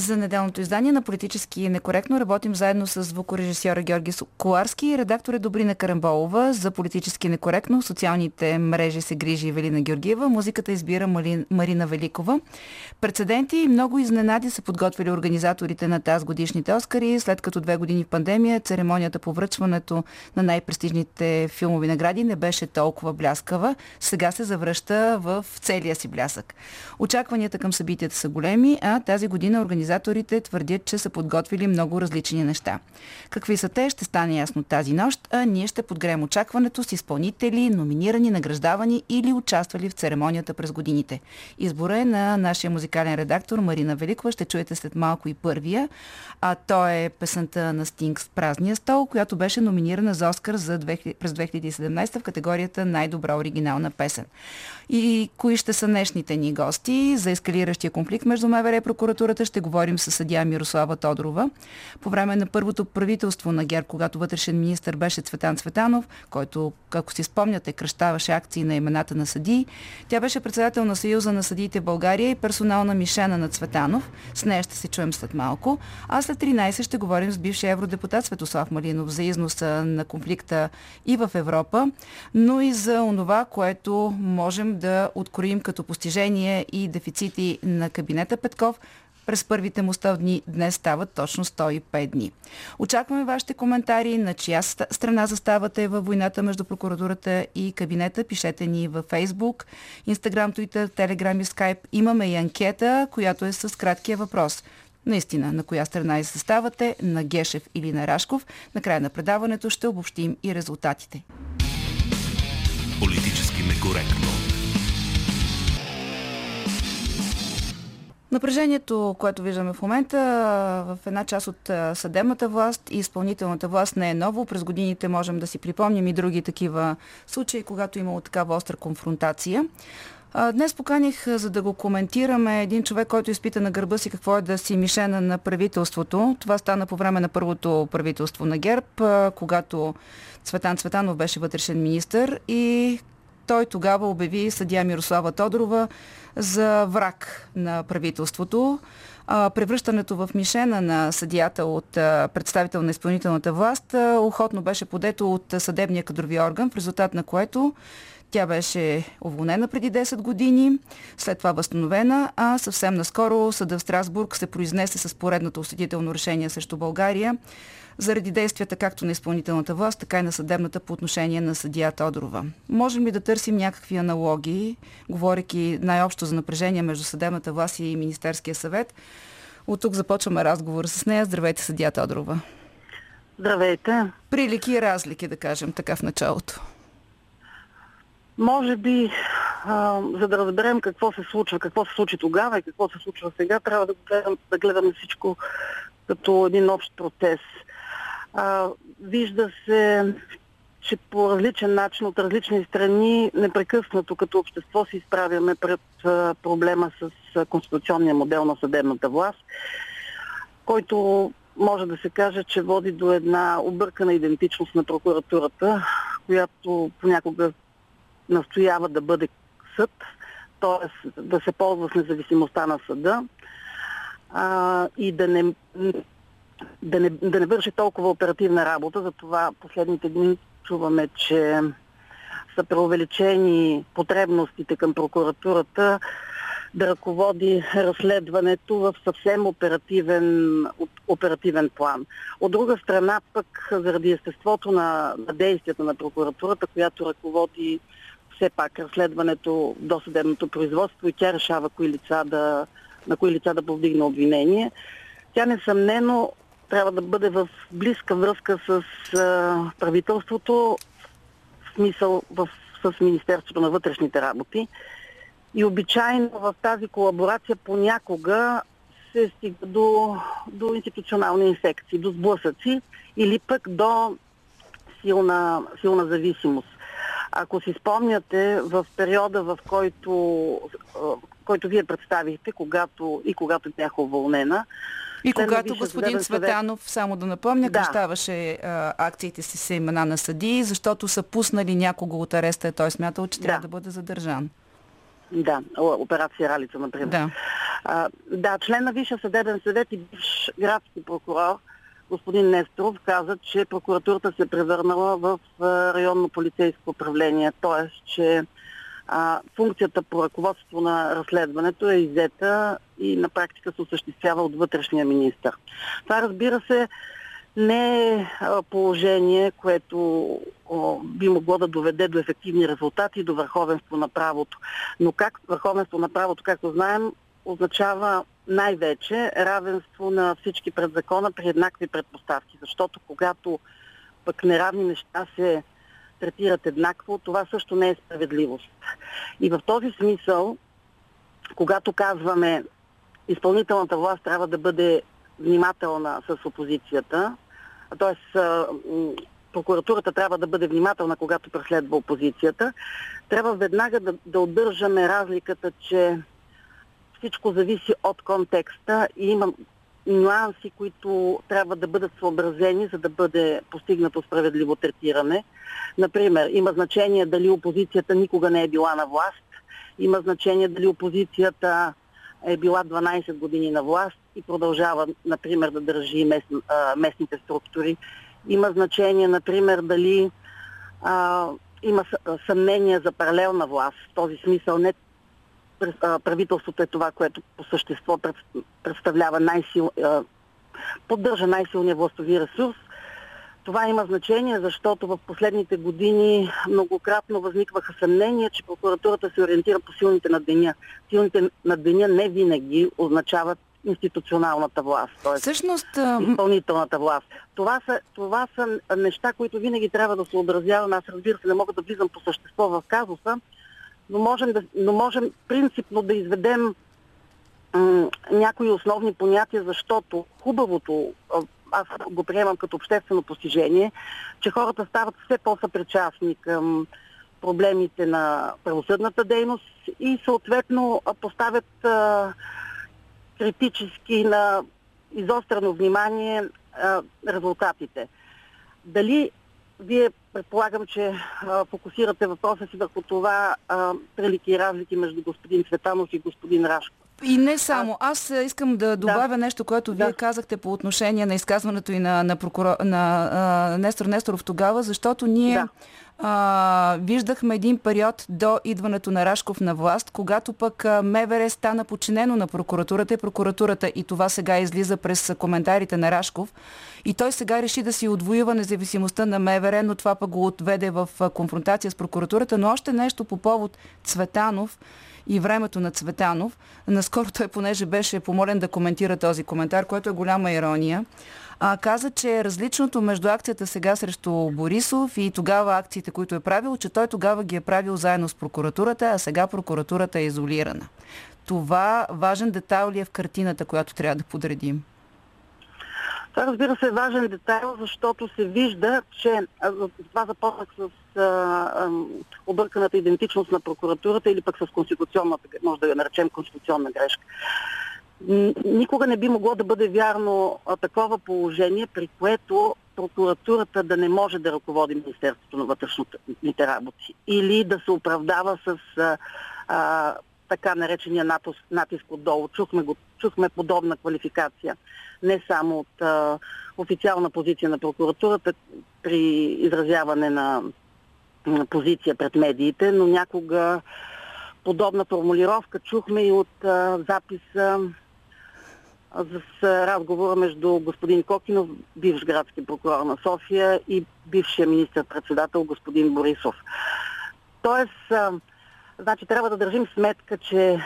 За неделното издание на Политически некоректно работим заедно с звукорежисьора Георги Коларски и редактор е Добрина Карамболова. За Политически некоректно социалните мрежи се грижи Евелина Георгиева, музиката избира Марина Великова. Прецеденти и много изненади са подготвили организаторите на тази годишните Оскари, след като две години в пандемия церемонията по връчването на най-престижните филмови награди не беше толкова бляскава. Сега се завръща в целия си блясък. Очакванията към събитията са големи, а тази година организаторите организаторите твърдят, че са подготвили много различни неща. Какви са те, ще стане ясно тази нощ, а ние ще подгреем очакването с изпълнители, номинирани, награждавани или участвали в церемонията през годините. Избора е на нашия музикален редактор Марина Великова. Ще чуете след малко и първия. А то е песента на Стинг с празния стол, която беше номинирана за Оскар за 2000, през 2017 в категорията най-добра оригинална песен. И кои ще са днешните ни гости за ескалиращия конфликт между МВР и прокуратурата ще говорим с съдия Мирослава Тодорова. По време на първото правителство на ГЕРБ, когато вътрешен министр беше Цветан Цветанов, който, ако си спомняте, кръщаваше акции на имената на съдии, тя беше председател на Съюза на съдиите България и персонална мишена на Цветанов. С нея ще се чуем след малко. А след 13 ще говорим с бившия евродепутат Светослав Малинов за износа на конфликта и в Европа, но и за онова, което можем да откроим като постижение и дефицити на кабинета Петков, през първите му 100 дни днес стават точно 105 дни. Очакваме вашите коментари на чия страна заставате във войната между прокуратурата и кабинета. Пишете ни във Facebook, Instagram, Twitter, Telegram и Skype. Имаме и анкета, която е с краткия въпрос. Наистина, на коя страна и заставате, на Гешев или на Рашков. Накрая на предаването ще обобщим и резултатите. Напрежението, което виждаме в момента в една част от съдебната власт и изпълнителната власт не е ново. През годините можем да си припомним и други такива случаи, когато е имало такава остра конфронтация. Днес поканих, за да го коментираме, един човек, който изпита на гърба си какво е да си мишена на правителството. Това стана по време на първото правителство на ГЕРБ, когато Цветан Цветанов беше вътрешен министр и той тогава обяви съдия Мирослава Тодорова за враг на правителството. Превръщането в мишена на съдията от представител на изпълнителната власт охотно беше подето от съдебния кадрови орган, в резултат на което тя беше уволнена преди 10 години, след това възстановена, а съвсем наскоро съда в Страсбург се произнесе с поредното осъдително решение срещу България заради действията както на изпълнителната власт, така и на съдебната по отношение на съдия Тодорова. Можем ли да търсим някакви аналогии, говоряки най-общо за напрежение между съдебната власт и Министерския съвет? От тук започваме разговор с нея. Здравейте, съдия Тодорова. Здравейте. Прилики и разлики, да кажем така в началото. Може би, а, за да разберем какво се случва, какво се случи тогава и какво се случва сега, трябва да, гледам, да гледаме всичко като един общ процес. А, вижда се, че по различен начин от различни страни непрекъснато като общество се изправяме пред а, проблема с а, конституционния модел на съдебната власт, който може да се каже, че води до една объркана идентичност на прокуратурата, която понякога настоява да бъде съд, т.е. да се ползва с независимостта на съда а, и да не, да, не, да не върши толкова оперативна работа. Затова последните дни чуваме, че са преувеличени потребностите към прокуратурата да ръководи разследването в съвсем оперативен, оперативен план. От друга страна, пък заради естеството на, на действията на прокуратурата, която ръководи все пак разследването до съдебното производство и тя решава кои лица да, на кои лица да повдигне обвинение. Тя несъмнено трябва да бъде в близка връзка с правителството, в смисъл в, с Министерството на вътрешните работи. И обичайно в тази колаборация понякога се стига до, до институционални инфекции, до сблъсъци или пък до силна, силна зависимост. Ако си спомняте, в периода, в който, който вие представихте, когато, и когато бях уволнена, И когато господин Цветанов, съвет... само да напомня, да. кръщаваше а, акциите си с имена на съдии, защото са пуснали някого от ареста и той смятал, че да. трябва да бъде задържан. Да, операция Ралица, например. Да. А, да, член на Висша съдебен съвет и бивш градски прокурор господин Несторов каза, че прокуратурата се превърнала в районно полицейско управление, т.е. че а, функцията по ръководство на разследването е иззета и на практика се осъществява от вътрешния министр. Това разбира се не е положение, което би могло да доведе до ефективни резултати до върховенство на правото. Но как върховенство на правото, както знаем, означава най-вече равенство на всички пред закона при еднакви предпоставки. Защото когато пък неравни неща се третират еднакво, това също не е справедливост. И в този смисъл, когато казваме изпълнителната власт трябва да бъде внимателна с опозицията, т.е. прокуратурата трябва да бъде внимателна, когато преследва опозицията, трябва веднага да, да отдържаме разликата, че всичко зависи от контекста и има нюанси, които трябва да бъдат съобразени, за да бъде постигнато справедливо третиране. Например, има значение дали опозицията никога не е била на власт, има значение дали опозицията е била 12 години на власт и продължава, например, да държи мест, а, местните структури. Има значение, например, дали а, има съмнение за паралелна власт. В този смисъл не правителството е това, което по същество представлява най-сил, поддържа най-силния властови ресурс. Това има значение, защото в последните години многократно възникваха съмнения, че прокуратурата се ориентира по силните на деня. Силните на деня не винаги означават институционалната власт, т.е. Всъщност, изпълнителната власт. Това са, това са неща, които винаги трябва да се отразяваме. Аз разбира се не мога да влизам по същество в казуса, но можем, да, но можем принципно да изведем м- някои основни понятия, защото хубавото, аз го приемам като обществено постижение, че хората стават все по-съпричастни към проблемите на правосъдната дейност и съответно поставят а, критически на изострено внимание а, резултатите. Дали вие предполагам, че а, фокусирате въпроса си върху това а, прелики разлики между господин Цветанов и господин Рашко. И не само. Аз искам да добавя да. нещо, което вие да. казахте по отношение на изказването и на, на, прокурор, на а, Нестор Несторов тогава, защото ние да а, виждахме един период до идването на Рашков на власт, когато пък МВР стана подчинено на прокуратурата и прокуратурата и това сега излиза през коментарите на Рашков. И той сега реши да си отвоюва независимостта на МВР, но това пък го отведе в конфронтация с прокуратурата. Но още нещо по повод Цветанов и времето на Цветанов. Наскоро той, понеже беше помолен да коментира този коментар, което е голяма ирония, а, каза, че различното между акцията сега срещу Борисов и тогава акциите, които е правил, че той тогава ги е правил заедно с прокуратурата, а сега прокуратурата е изолирана. Това важен детайл ли е в картината, която трябва да подредим? Това разбира се е важен детайл, защото се вижда, че това започнах с а, а, обърканата идентичност на прокуратурата или пък с конституционната, може да я наречем конституционна грешка. Никога не би могло да бъде вярно такова положение, при което прокуратурата да не може да ръководи Министерството на вътрешните работи или да се оправдава с а, така наречения натиск, натиск отдолу. Чухме, го, чухме подобна квалификация не само от а, официална позиция на прокуратурата при изразяване на, на позиция пред медиите, но някога подобна формулировка чухме и от а, записа с разговора между господин Кокинов, бивш градски прокурор на София и бившия министр-председател господин Борисов. Тоест, значи трябва да държим сметка, че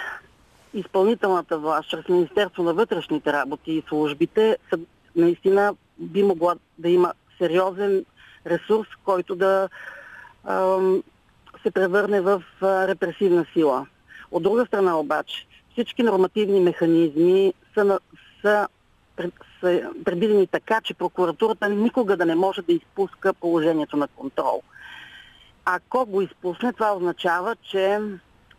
изпълнителната власт, чрез Министерство на вътрешните работи и службите, са, наистина би могла да има сериозен ресурс, който да а, се превърне в а, репресивна сила. От друга страна обаче, всички нормативни механизми са, на, са, са предвидени така, че прокуратурата никога да не може да изпуска положението на контрол. Ако го изпусне, това означава, че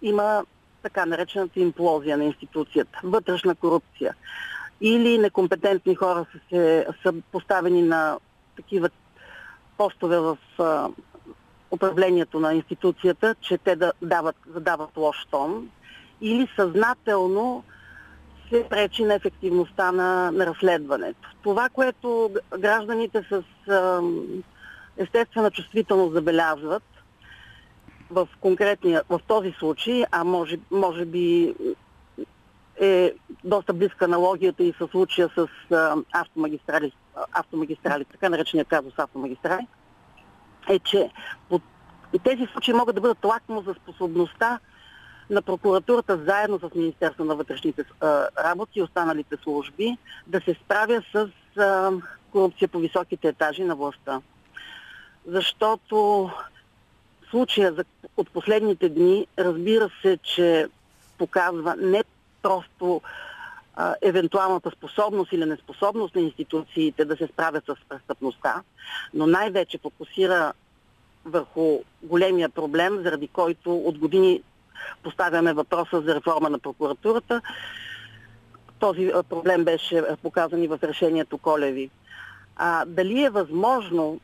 има така наречената имплозия на институцията, вътрешна корупция. или некомпетентни хора са, се, са поставени на такива постове в а, управлението на институцията, че те да дават, задават лош тон, или съзнателно се пречи на ефективността на, на разследването. Това, което гражданите с а, естествена чувствителност забелязват в конкретния, в този случай, а може, може би е доста близка аналогията и със случая с автомагистрали, автомагистрали, така наречения казус автомагистрали, е, че по тези случаи могат да бъдат лакмо за способността на прокуратурата заедно с Министерство на вътрешните работи и останалите служби да се справя с корупция по високите етажи на властта. Защото случая за, от последните дни разбира се, че показва не просто а, евентуалната способност или неспособност на институциите да се справят с престъпността, но най-вече фокусира върху големия проблем, заради който от години поставяме въпроса за реформа на прокуратурата. Този проблем беше показан и в решението Колеви. А, дали е възможно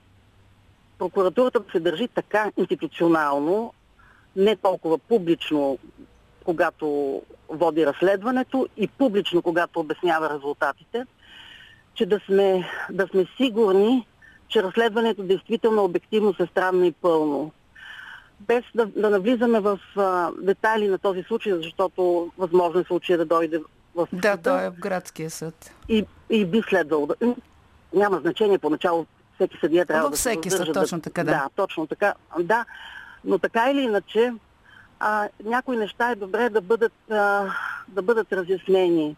прокуратурата да се държи така институционално, не толкова публично, когато води разследването и публично, когато обяснява резултатите, че да сме, да сме сигурни, че разследването действително обективно, странно и пълно. Без да, да навлизаме в а, детайли на този случай, защото възможно е случай да дойде в съда. Да, той е в градския съд. И, и би следвало да... Няма значение, поначало всеки съдия трябва Във да всеки се съд, точно така, да. Да, точно така. Да, но така или иначе, а, някои неща е добре да бъдат, а, да бъдат разяснени.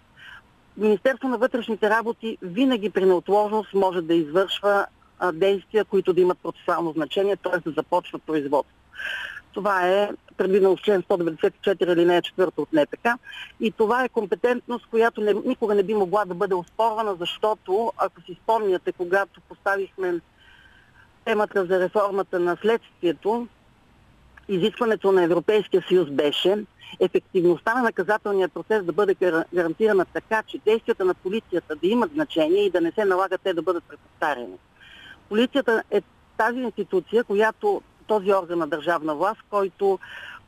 Министерство на вътрешните работи винаги при неотложност може да извършва а, действия, които да имат процесуално значение, т.е. да започва производство. Това е предвидено в член 194 или не 4 от НПК. И това е компетентност, която не, никога не би могла да бъде оспорвана, защото, ако си спомняте, когато поставихме темата за реформата на следствието, изискването на Европейския съюз беше ефективността на наказателния процес да бъде гарантирана така, че действията на полицията да имат значение и да не се налагат те да бъдат преповтарени. Полицията е тази институция, която този орган на държавна власт, който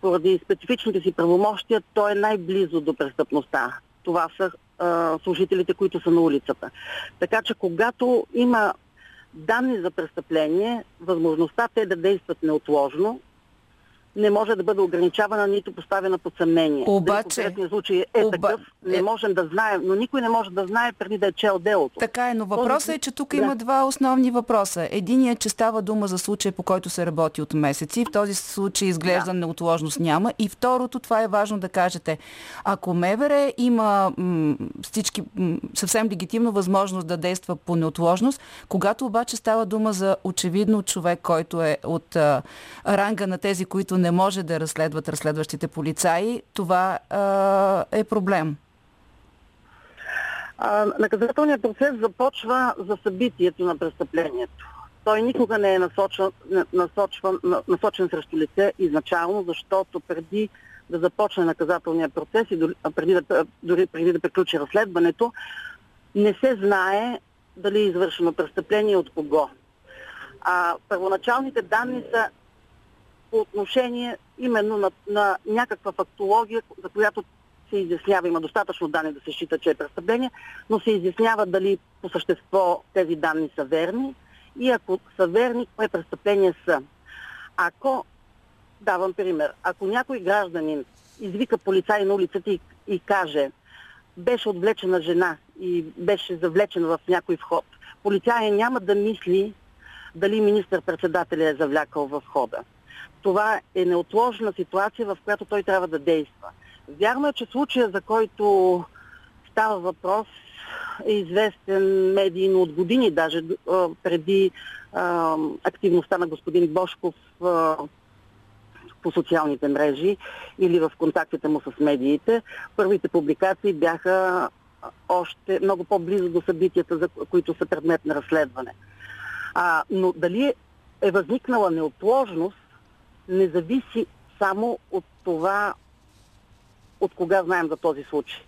поради специфичните си правомощия, той е най-близо до престъпността. Това са а, служителите, които са на улицата. Така че когато има данни за престъпление, възможността те да действат неотложно, не може да бъде ограничавана, нито поставена под съмнение. Обаче, Дали случай е оба... такъв, не е- можем да знаем, но никой не може да знае преди да е чел делото. Така е, но въпросът е, че тук да. има два основни въпроса. Единият е, че става дума за случай, по който се работи от месеци. В този случай изглежда да. неотложност няма. И второто, това е важно да кажете. Ако Мевере има м- всички м- съвсем легитимно възможност да действа по неотложност, когато обаче става дума за очевидно човек, който е от а, ранга на тези, които не може да разследват разследващите полицаи, това а, е проблем. А, наказателният процес започва за събитието на престъплението. Той никога не е насочен, насочен, насочен срещу лице изначално, защото преди да започне наказателния процес и дори преди да, дори преди да приключи разследването, не се знае дали е извършено престъпление от кого. А първоначалните данни са по отношение именно на, на някаква фактология, за която се изяснява, има достатъчно данни да се счита, че е престъпление, но се изяснява дали по същество тези данни са верни и ако са верни, кое престъпления са. Ако, давам пример, ако някой гражданин извика полицай на улицата и, и каже, беше отвлечена жена и беше завлечена в някой вход, полицая няма да мисли дали министър-председателя е завлякал в хода това е неотложна ситуация, в която той трябва да действа. Вярно е, че случая, за който става въпрос, е известен медийно от години, даже преди а, активността на господин Бошков а, по социалните мрежи или в контактите му с медиите. Първите публикации бяха още много по-близо до събитията, за които са предмет на разследване. А, но дали е възникнала неотложност, не зависи само от това, от кога знаем за този случай.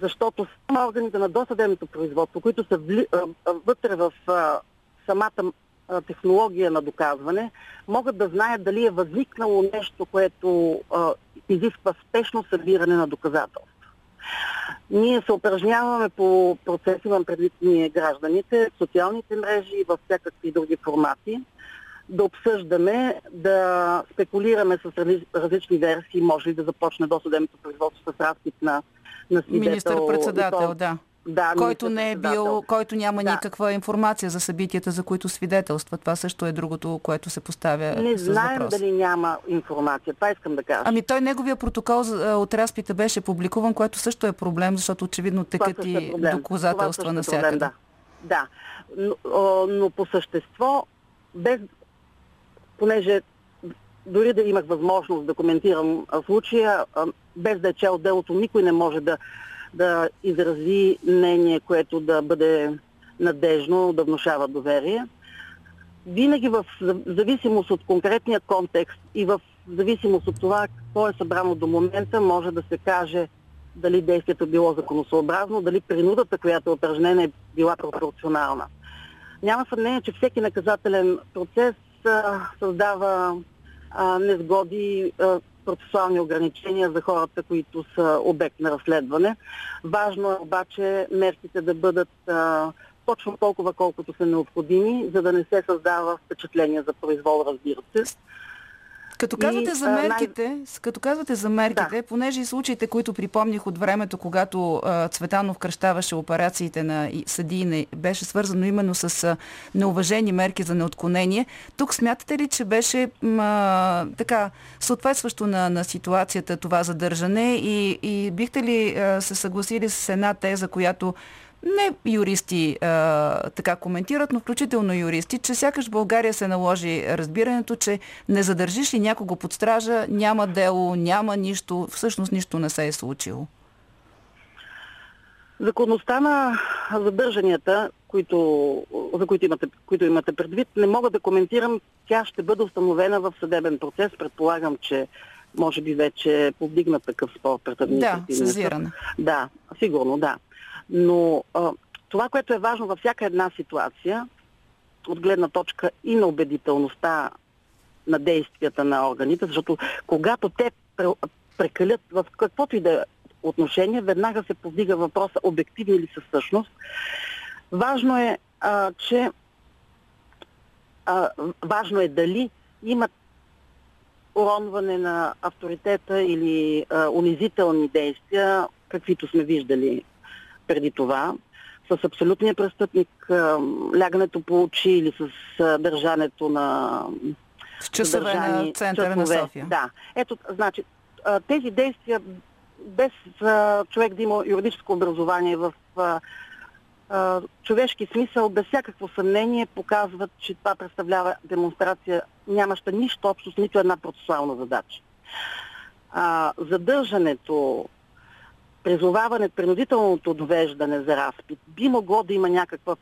защото само органите на досъдебното производство, които са вли, вътре в самата технология на доказване, могат да знаят дали е възникнало нещо, което а, изисква спешно събиране на доказателства. Ние се упражняваме по процеси, имам предвид ние гражданите, социалните мрежи и във всякакви други формати, да обсъждаме, да спекулираме с различни версии, може ли да започне досъдебното производство с разпит на, на свидетел. Министър-председател, да. Да, който не е бил, който няма Да. никаква информация за събитията, за които свидетелства. Това също е другото, което се поставя Не знаем въпрос. дали няма информация. Това искам да кажа. Ами той неговия протокол от разпита беше публикуван, което също е проблем, защото очевидно текат е и проблем. доказателства на е проблем, всякъде. Да. да. Но, но по същество, без, понеже дори да имах възможност да коментирам случая, без да е чел делото, никой не може да, да изрази мнение, което да бъде надежно, да внушава доверие. Винаги в зависимост от конкретния контекст и в зависимост от това какво е събрано до момента, може да се каже дали действието е било законосъобразно, дали принудата, която е упражнена, е била пропорционална. Няма съмнение, че всеки наказателен процес създава а, незгоди, а, процесуални ограничения за хората, които са обект на разследване. Важно е обаче мерките да бъдат а, точно толкова, колкото са необходими, за да не се създава впечатление за произвол, разбира се. Като И, казвате за а, най- мерките, с- като казвате за мерките, понеже и случаите, които припомних от времето, когато а, Цветанов кръщаваше операциите на и- съдии, беше свързано именно с а, неуважени мерки за неотклонение, тук смятате ли, че беше а, така съответстващо на, на ситуацията това задържане и, и бихте ли а, се съгласили с една теза, която не юристи а, така коментират, но включително юристи, че сякаш България се наложи разбирането, че не задържиш ли някого под стража, няма дело, няма нищо, всъщност нищо не се е случило. Законността на задържанията, които, за които имате, които имате предвид, не мога да коментирам. Тя ще бъде установена в съдебен процес. Предполагам, че може би вече е повдигнат такъв спор пред Да, административния съд. съзирана. Да, сигурно, да. Но а, това, което е важно във всяка една ситуация, от гледна точка и на убедителността на действията на органите, защото когато те пре- прекалят в каквото и да е отношение, веднага се повдига въпроса обективни ли са всъщност. Важно е, а, че а, важно е дали имат уронване на авторитета или а, унизителни действия, каквито сме виждали преди това, с абсолютния престъпник, лягането по очи или с държането на В часове на центъра на. София. Да. Ето, значи, тези действия, без човек да има юридическо образование в човешки смисъл, без всякакво съмнение, показват, че това представлява демонстрация, нямаща нищо общо с нито една процесуална задача. А, задържането, призоваването, принудителното довеждане за разпит би могло да има някаква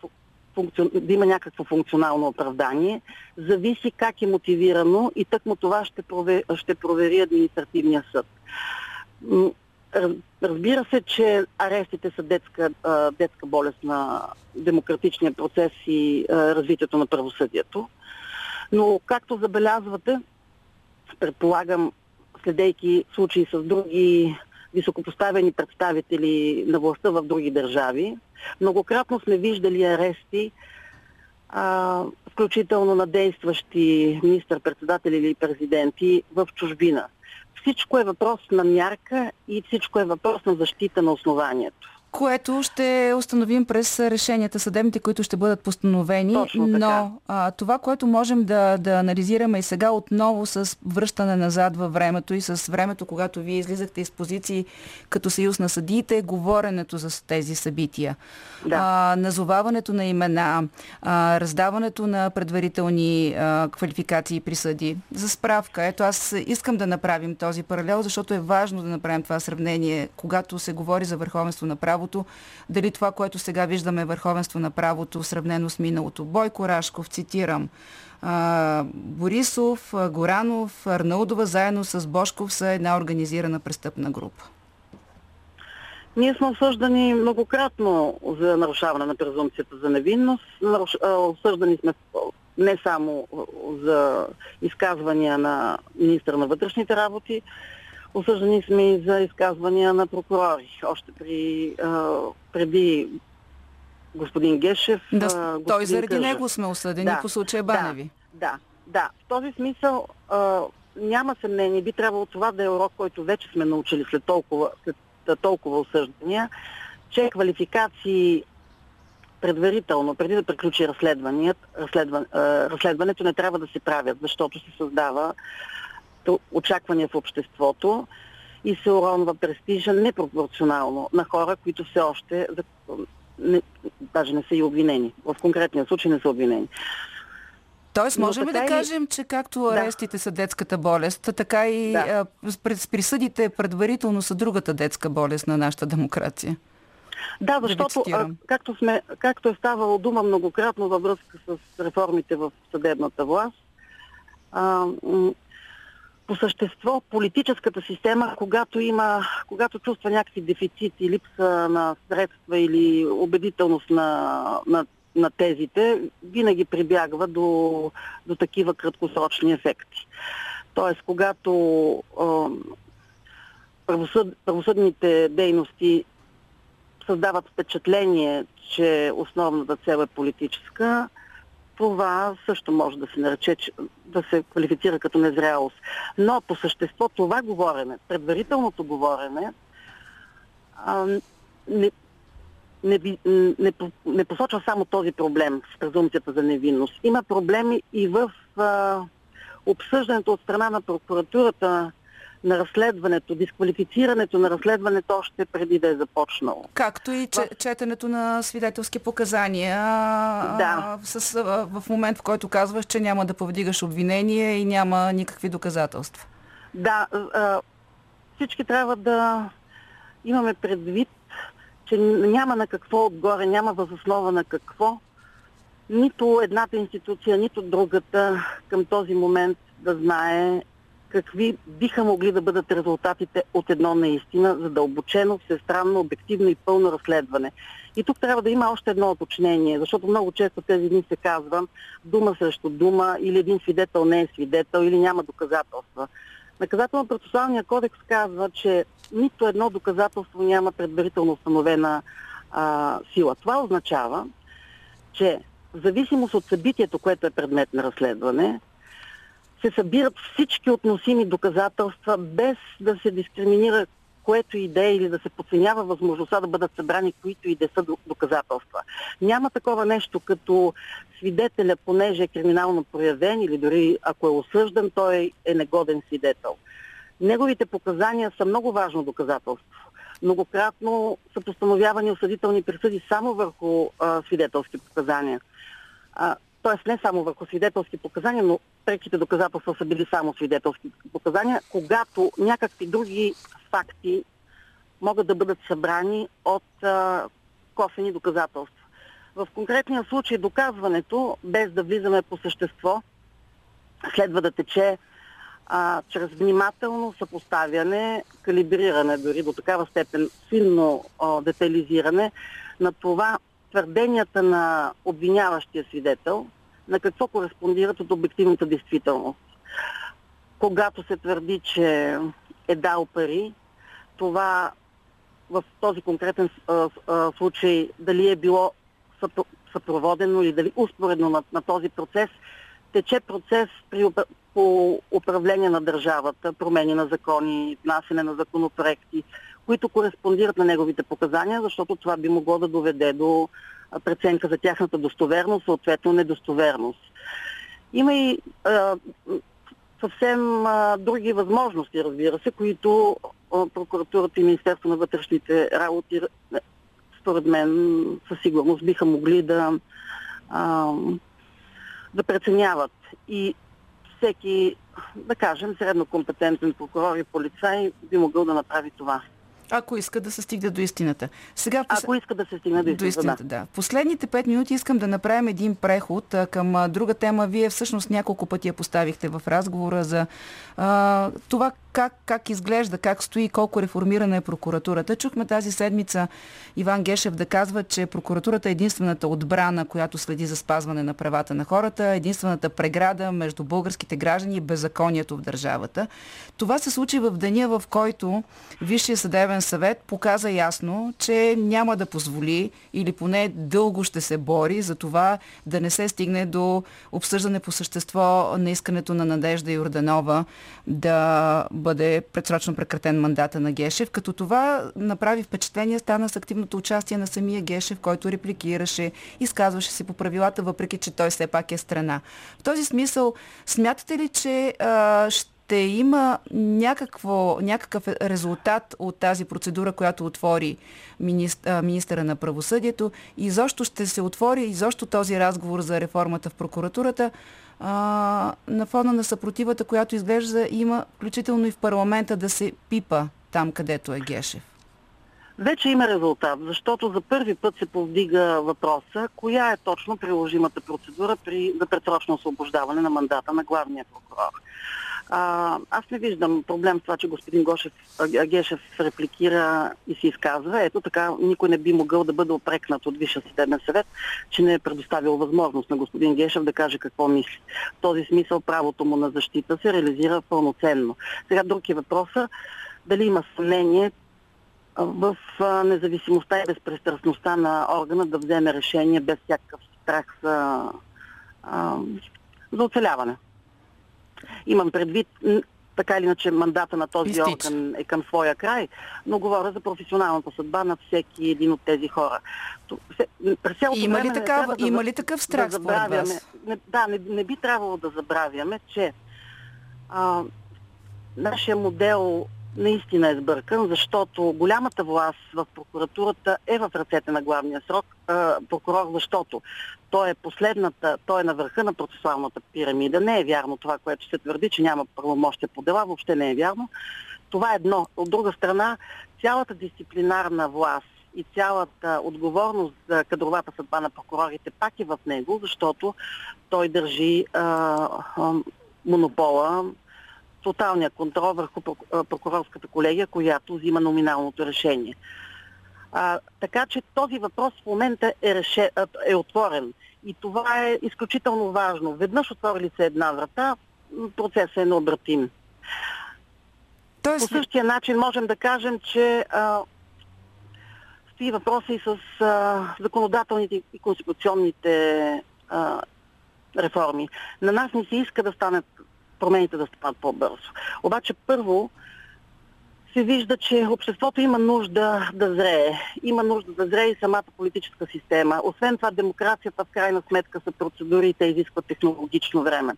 да има някакво функционално оправдание, зависи как е мотивирано и тъкмо това ще, провери, ще провери административния съд. Разбира се, че арестите са детска, детска болест на демократичния процес и развитието на правосъдието. Но, както забелязвате, предполагам, следейки случаи с други високопоставени представители на властта в други държави, многократно сме виждали арести, а, включително на действащи министър-председатели или президенти в чужбина. Всичко е въпрос на мярка и всичко е въпрос на защита на основанието. Което ще установим през решенията съдебните, които ще бъдат постановени. Но а, това, което можем да, да анализираме и сега отново с връщане назад във времето и с времето, когато вие излизахте из позиции като съюз на съдиите, е говоренето за тези събития. Да. А, назоваването на имена, а, раздаването на предварителни а, квалификации и присъди. За справка, ето аз искам да направим този паралел, защото е важно да направим това сравнение, когато се говори за върховенство на правото, дали това, което сега виждаме е върховенство на правото, сравнено с миналото. Бойко Рашков, цитирам, Борисов, Горанов, Арнаудова заедно с Бошков са една организирана престъпна група. Ние сме осъждани многократно за нарушаване на презумпцията за невинност. Наруш... Осъждани сме не само за изказвания на министра на вътрешните работи, осъждани сме и за изказвания на прокурори. Още при, преди господин Гешев. Да, господин той заради Кържев. него сме осъдени да, по случая Баневи. Да, да, да. В този смисъл а, няма съмнение, би трябвало това да е урок, който вече сме научили след толкова, след толкова осъждания, че квалификации предварително, преди да приключи разследването, разследва, разследването не трябва да се правят, защото се създава очаквания в обществото и се уронва престижа непропорционално на хора, които все още не, даже не са и обвинени. В конкретния случай не са обвинени. Тоест, можем ли да кажем, че както арестите да. са детската болест, така и да. присъдите предварително са другата детска болест на нашата демокрация? Да, защото, да както, сме, както е ставало дума многократно във връзка с реформите в съдебната власт, а, по същество политическата система, когато има, когато чувства някакви дефицити, липса на средства или убедителност на, на, на тезите, винаги прибягва до, до такива краткосрочни ефекти. Тоест, когато е, правосъд, правосъдните дейности създават впечатление, че основната цел е политическа, това също може да се нарече, да се квалифицира като незрялост. Но по същество това говорене, предварителното говорене, а, не, не, не, не посочва само този проблем с презумцията за невинност. Има проблеми и в а, обсъждането от страна на прокуратурата на разследването, дисквалифицирането на разследването още преди да е започнало. Както и че, четенето на свидетелски показания да. с, в момент, в който казваш, че няма да повдигаш обвинение и няма никакви доказателства. Да, всички трябва да имаме предвид, че няма на какво отгоре, няма възоснова на какво нито едната институция, нито другата към този момент да знае какви биха могли да бъдат резултатите от едно наистина задълбочено, всестранно, обективно и пълно разследване. И тук трябва да има още едно уточнение, защото много често тези дни се казва дума срещу дума или един свидетел не е свидетел или няма доказателства. Наказателно-процесуалният кодекс казва, че нито едно доказателство няма предварително установена а, сила. Това означава, че в зависимост от събитието, което е предмет на разследване, се събират всички относими доказателства, без да се дискриминира което и да е или да се подценява възможността да бъдат събрани които и да са доказателства. Няма такова нещо като свидетеля, понеже е криминално проявен или дори ако е осъждан, той е негоден свидетел. Неговите показания са много важно доказателство. Многократно са постановявани осъдителни присъди само върху а, свидетелски показания. А, т.е. не само върху свидетелски показания, но преките доказателства са били само свидетелски показания, когато някакви други факти могат да бъдат събрани от а, косвени доказателства. В конкретния случай доказването, без да влизаме по същество, следва да тече а, чрез внимателно съпоставяне, калибриране, дори до такава степен финно а, детализиране на това твърденията на обвиняващия свидетел на какво кореспондират от обективната действителност. Когато се твърди, че е дал пари, това в този конкретен а, а, случай дали е било съпроводено или дали успоредно на, на този процес, тече процес при, по управление на държавата, промени на закони, внасене на законопроекти, които кореспондират на неговите показания, защото това би могло да доведе до преценка за тяхната достоверност, съответно недостоверност. Има и а, съвсем а, други възможности, разбира се, които а, прокуратурата и Министерство на вътрешните работи, според мен, със сигурност биха могли да, а, да преценяват. И всеки, да кажем, средно компетентен прокурор и полицай би могъл да направи това. Ако иска да се стигне до истината. Сега, пос... Ако иска да се стигне до истината, до истината да. да. Последните пет минути искам да направим един преход а, към а, друга тема. Вие всъщност няколко пъти я поставихте в разговора за а, това как, как изглежда, как стои, колко реформирана е прокуратурата. Чухме тази седмица Иван Гешев да казва, че прокуратурата е единствената отбрана, която следи за спазване на правата на хората, единствената преграда между българските граждани и беззаконието в държавата. Това се случи в деня, в който Висшия съдебен съвет показа ясно, че няма да позволи или поне дълго ще се бори за това да не се стигне до обсъждане по същество на искането на Надежда Йорданова да бъде предсрочно прекратен мандата на Гешев, като това направи впечатление, стана с активното участие на самия Гешев, който репликираше, изказваше се по правилата, въпреки че той все пак е страна. В този смисъл, смятате ли, че а, ще има някакво, някакъв резултат от тази процедура, която отвори министъра на правосъдието и ще се отвори и защо този разговор за реформата в прокуратурата а, на фона на съпротивата, която изглежда има, включително и в парламента, да се пипа там, където е Гешев? Вече има резултат, защото за първи път се повдига въпроса, коя е точно приложимата процедура при, за предсрочно освобождаване на мандата на главния прокурор. А, аз не виждам проблем с това, че господин Гошев, Гешев репликира и се изказва. Ето така никой не би могъл да бъде опрекнат от Висша съдебен съвет, че не е предоставил възможност на господин Гешев да каже какво мисли. В този смисъл правото му на защита се реализира пълноценно. Сега друг е въпроса дали има съмнение в независимостта и безпристрастността на органа да вземе решение без всякакъв страх за, за оцеляване. Имам предвид, така или иначе мандата на този Истич. орган е към своя край, но говоря за професионалната съдба на всеки един от тези хора. има, ли такава, да, има ли такъв страх да забравяме, не, Да, не, не би трябвало да забравяме, че а, нашия модел наистина е сбъркан, защото голямата власт в прокуратурата е в ръцете на главния срок, прокурор, защото той е последната, той е на върха на процесуалната пирамида. Не е вярно това, което се твърди, че няма правомощия по дела, въобще не е вярно. Това е едно. От друга страна, цялата дисциплинарна власт и цялата отговорност за кадровата съдба на прокурорите пак е в него, защото той държи а, а, монопола тоталния контрол върху прокурорската колегия, която взима номиналното решение. А, така че този въпрос в момента е, реше, е отворен. И това е изключително важно. Веднъж отворили се една врата, процесът е необратим. Тоест... По същия начин можем да кажем, че а, стои въпроса и с а, законодателните и конституционните а, реформи. На нас не се иска да станат промените да станат по-бързо. Обаче първо се вижда, че обществото има нужда да зрее. Има нужда да зрее и самата политическа система. Освен това, демокрацията в крайна сметка са процедурите изискват технологично време.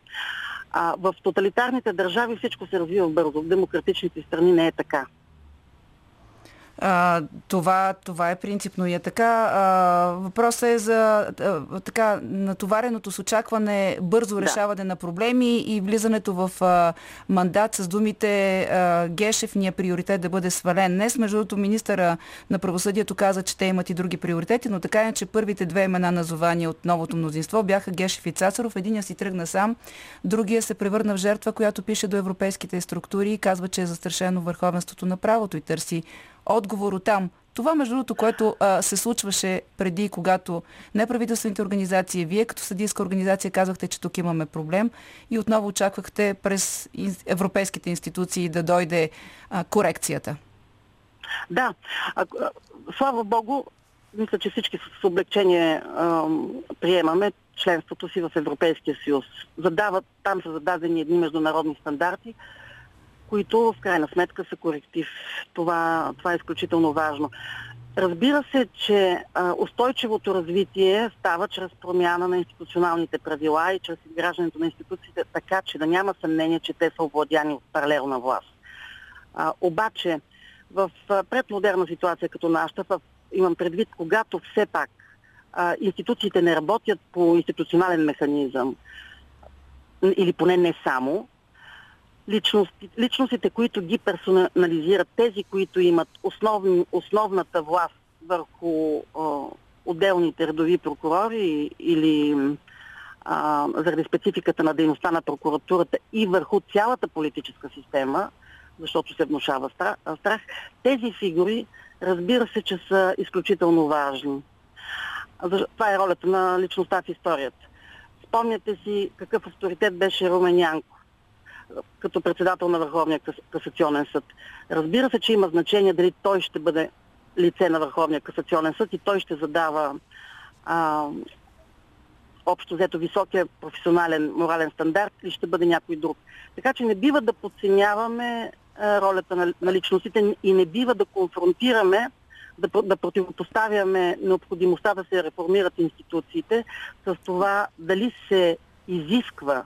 А в тоталитарните държави всичко се развива бързо. В демократичните страни не е така. А, това, това е принципно и е така. А, въпросът е за а, така натовареното с очакване бързо да. решаване на проблеми и влизането в а, мандат с думите а, Гешев ни е приоритет да бъде свален. Днес, между другото, министъра на правосъдието каза, че те имат и други приоритети, но така е, че първите две имена назовани от новото мнозинство бяха Гешев и Цацаров. Единия си тръгна сам, другия се превърна в жертва, която пише до европейските структури и казва, че е застрашено върховенството на правото и търси отговор от там. Това, между другото, което а, се случваше преди, когато неправителствените организации, вие като съдийска организация казвахте, че тук имаме проблем и отново очаквахте през европейските институции да дойде а, корекцията. Да. А, слава Богу, мисля, че всички с облегчение а, приемаме членството си в Европейския съюз. Задават, там са зададени едни международни стандарти, които в крайна сметка са коректив. Това, това е изключително важно. Разбира се, че устойчивото развитие става чрез промяна на институционалните правила и чрез изграждането на институциите, така че да няма съмнение, че те са овладяни от паралелна власт. А, обаче, в предмодерна ситуация като нашата, в, имам предвид, когато все пак а, институциите не работят по институционален механизъм, или поне не само, личности, личностите, които ги персонализират, тези, които имат основни, основната власт върху а, отделните редови прокурори или а, заради спецификата на дейността на прокуратурата и върху цялата политическа система, защото се внушава страх. Тези фигури, разбира се, че са изключително важни. Това е ролята на личността в историята. Спомняте си какъв авторитет беше Румен като председател на Върховния касационен съд. Разбира се, че има значение дали той ще бъде лице на Върховния касационен съд и той ще задава а, общо взето високия професионален морален стандарт или ще бъде някой друг. Така че не бива да подценяваме ролята на, на личностите и не бива да конфронтираме, да, да противопоставяме необходимостта да се реформират институциите с това дали се изисква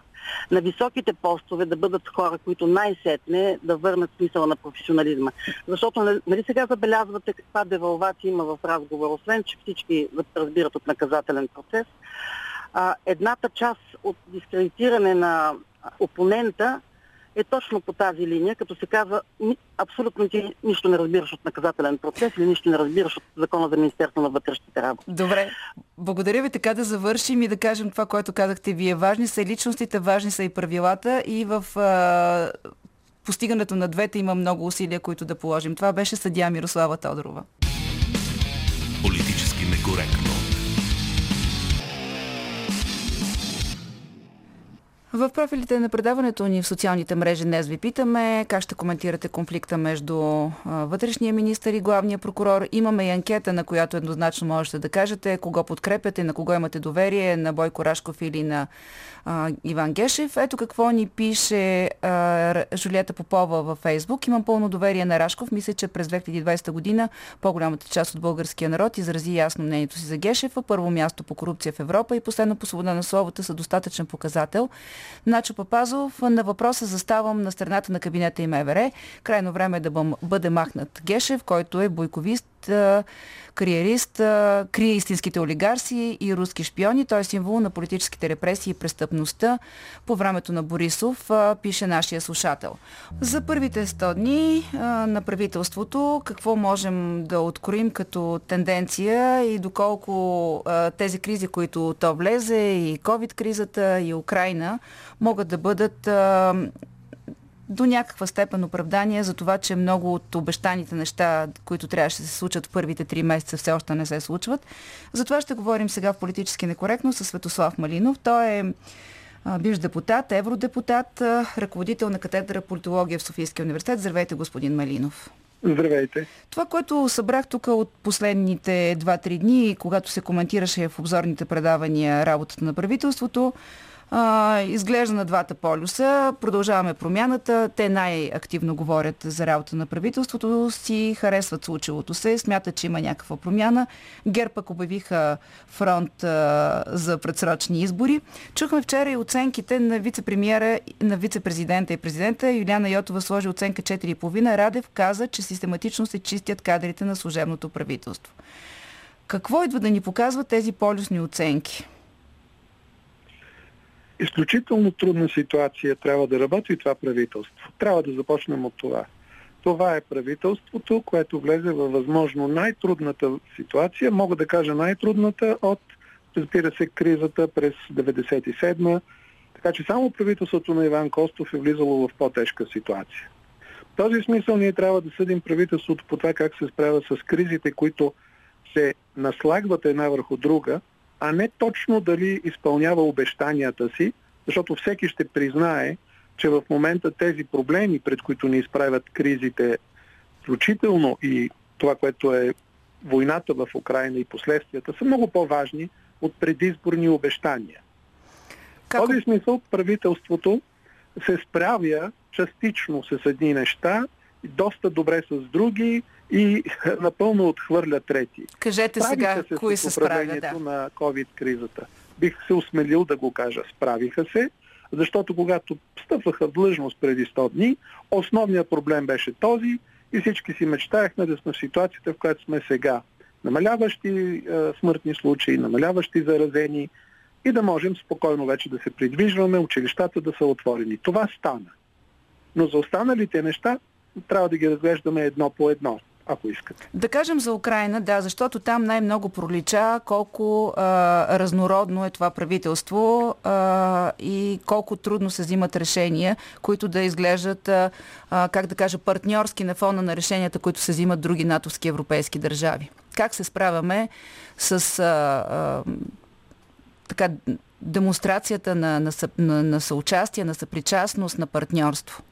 на високите постове да бъдат хора, които най-сетне да върнат смисъла на професионализма. Защото нали, нали сега забелязвате каква девалвация има в разговор, освен че всички разбират от наказателен процес. А, едната част от дискредитиране на опонента е точно по тази линия, като се казва абсолютно ти нищо не разбираш от наказателен процес или нищо не разбираш от закона за Министерство на вътрешните работи. Добре. Благодаря ви така да завършим и да кажем това, което казахте вие. Важни са и личностите, важни са и правилата и в а, постигането на двете има много усилия, които да положим. Това беше съдия Мирослава Тодорова. Политически некоректно. В профилите на предаването ни в социалните мрежи днес ви питаме как ще коментирате конфликта между вътрешния министр и главния прокурор. Имаме и анкета, на която еднозначно можете да кажете кого подкрепяте, на кого имате доверие, на Бойко Рашков или на а, Иван Гешев. Ето какво ни пише а, Жулията Попова във Фейсбук. Имам пълно доверие на Рашков. Мисля, че през 2020 година по-голямата част от българския народ изрази ясно мнението си за Гешев. Първо място по корупция в Европа и последно по свобода на словата са достатъчен показател. Начо Папазов на въпроса заставам на страната на кабинета и МВР. Крайно време е да бъде махнат Гешев, който е бойковист, кариерист, крие истинските олигарси и руски шпиони. Той е символ на политическите репресии и престъпността по времето на Борисов, пише нашия слушател. За първите 100 дни на правителството какво можем да откроим като тенденция и доколко тези кризи, които то влезе, и COVID-кризата, и Украина, могат да бъдат до някаква степен оправдание за това, че много от обещаните неща, които трябваше да се случат в първите три месеца, все още не се случват. За това ще говорим сега в политически некоректно с Светослав Малинов. Той е бивш депутат, евродепутат, ръководител на катедра политология в Софийския университет. Здравейте, господин Малинов. Здравейте. Това, което събрах тук от последните 2-3 дни, когато се коментираше в обзорните предавания работата на правителството, а, изглежда на двата полюса. Продължаваме промяната. Те най-активно говорят за работа на правителството си, харесват случилото се, смятат, че има някаква промяна. ГЕРБ пък обявиха фронт а, за предсрочни избори. Чухме вчера и оценките на вице-премьера, на вице-президента и президента. Юлиана Йотова сложи оценка 4,5. Радев каза, че систематично се чистят кадрите на служебното правителство. Какво идва да ни показват тези полюсни оценки? Изключително трудна ситуация трябва да работи това правителство. Трябва да започнем от това. Това е правителството, което влезе във възможно най-трудната ситуация, мога да кажа най-трудната от, разбира се, кризата през 97 така че само правителството на Иван Костов е влизало в по-тежка ситуация. В този смисъл ние трябва да съдим правителството по това как се справя с кризите, които се наслагват една върху друга – а не точно дали изпълнява обещанията си, защото всеки ще признае, че в момента тези проблеми, пред които ни изправят кризите, включително и това, което е войната в Украина и последствията, са много по-важни от предизборни обещания. Как... В този смисъл правителството се справя частично с едни неща, доста добре с други и напълно отхвърля трети. Кажете сега, се кои се справя, да. на COVID-кризата. Бих се усмелил да го кажа. Справиха се, защото когато стъпваха в длъжност преди 100 дни, основният проблем беше този и всички си мечтаяхме да сме в ситуацията, в която сме сега. Намаляващи е, смъртни случаи, намаляващи заразени и да можем спокойно вече да се придвижваме, училищата да са отворени. Това стана. Но за останалите неща трябва да ги разглеждаме едно по едно. Ако искате. Да кажем за Украина, да, защото там най-много пролича колко а, разнородно е това правителство а, и колко трудно се взимат решения, които да изглеждат, а, а, как да кажа, партньорски на фона на решенията, които се взимат други натовски европейски държави. Как се справяме с а, а, така, демонстрацията на, на, на, на съучастие, на съпричастност, на партньорство?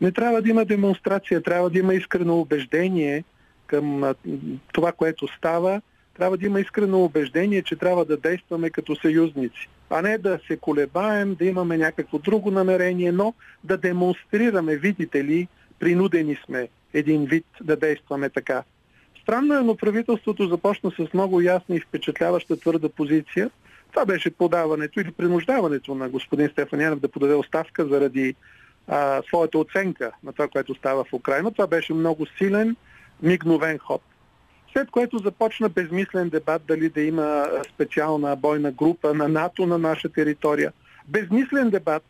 Не трябва да има демонстрация, трябва да има искрено убеждение към това, което става. Трябва да има искрено убеждение, че трябва да действаме като съюзници, а не да се колебаем, да имаме някакво друго намерение, но да демонстрираме, видите ли, принудени сме един вид да действаме така. Странно е, но правителството започна с много ясна и впечатляваща твърда позиция. Това беше подаването или принуждаването на господин Стефанянов да подаде оставка заради а, своята оценка на това, което става в Украина. Това беше много силен, мигновен ход. След което започна безмислен дебат дали да има специална бойна група на НАТО на наша територия. Безмислен дебат,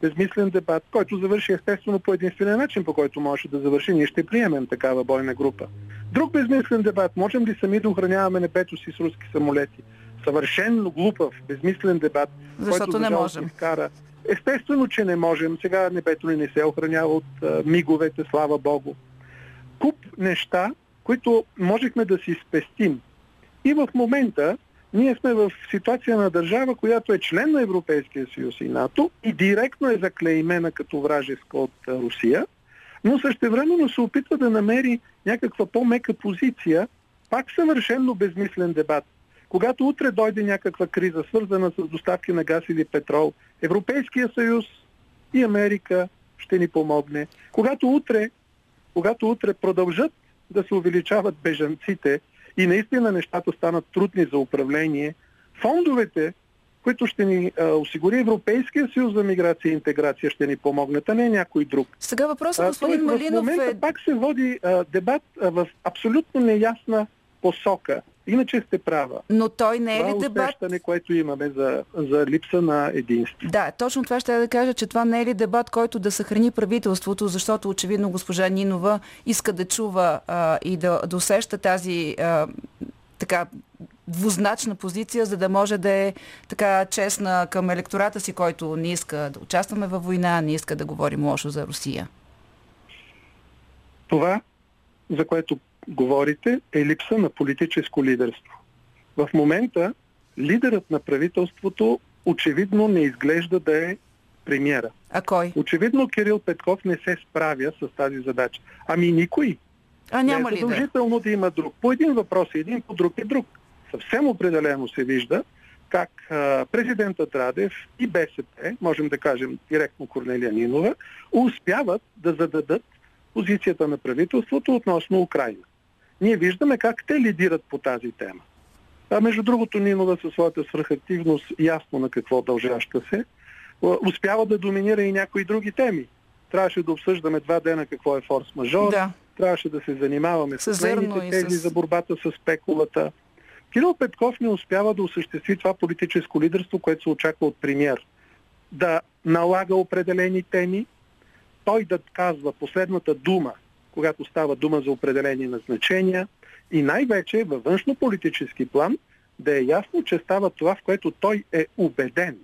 безмислен дебат, който завърши естествено по единствения начин, по който може да завърши. Ние ще приемем такава бойна група. Друг безмислен дебат. Можем ли сами да охраняваме небето си с руски самолети? Съвършенно глупав, безмислен дебат, Защото който не можем. изкара Естествено, че не можем. Сега небето ни не се охранява от а, миговете, слава Богу. Куп неща, които можехме да си спестим. И в момента ние сме в ситуация на държава, която е член на Европейския съюз и НАТО и директно е заклеймена като вражеска от Русия, но същевременно се опитва да намери някаква по-мека позиция, пак съвършенно безмислен дебат. Когато утре дойде някаква криза, свързана с доставки на газ или петрол, Европейския съюз и Америка ще ни помогне. Когато утре, когато утре продължат да се увеличават бежанците и наистина нещата станат трудни за управление, фондовете, които ще ни а, осигури Европейския съюз за миграция и интеграция, ще ни помогнат, а не някой друг. Сега въпросът, господин а, Малинов, в момента е... пак се води а, дебат а, в абсолютно неясна посока. Иначе сте права. Но той не е това ли дебат? усещане, което имаме за, за липса на единство. Да, точно това ще да кажа, че това не е ли дебат, който да съхрани правителството, защото очевидно госпожа Нинова иска да чува а, и да, да усеща тази а, така двузначна позиция, за да може да е така честна към електората си, който не иска да участваме във война, не иска да говорим лошо за Русия. Това, за което говорите, е липса на политическо лидерство. В момента лидерът на правителството очевидно не изглежда да е премиера. А кой? Очевидно Кирил Петков не се справя с тази задача. Ами никой. А няма не е ли да? задължително да има друг. По един въпрос е един, по друг е друг. Съвсем определено се вижда как а, президентът Радев и БСП, можем да кажем директно Корнелия Нинова, успяват да зададат позицията на правителството относно Украина. Ние виждаме как те лидират по тази тема. А между другото, Нинова със своята свръхактивност, ясно на какво дължаща се, успява да доминира и някои други теми. Трябваше да обсъждаме два дена какво е форс-мажор, Да. трябваше да се занимаваме С нейните тези с- за борбата с спекулата. Кирил Петков не успява да осъществи това политическо лидерство, което се очаква от премьер. Да налага определени теми, той да казва последната дума, когато става дума за определени назначения и най-вече във външно-политически план да е ясно, че става това, в което той е убеден.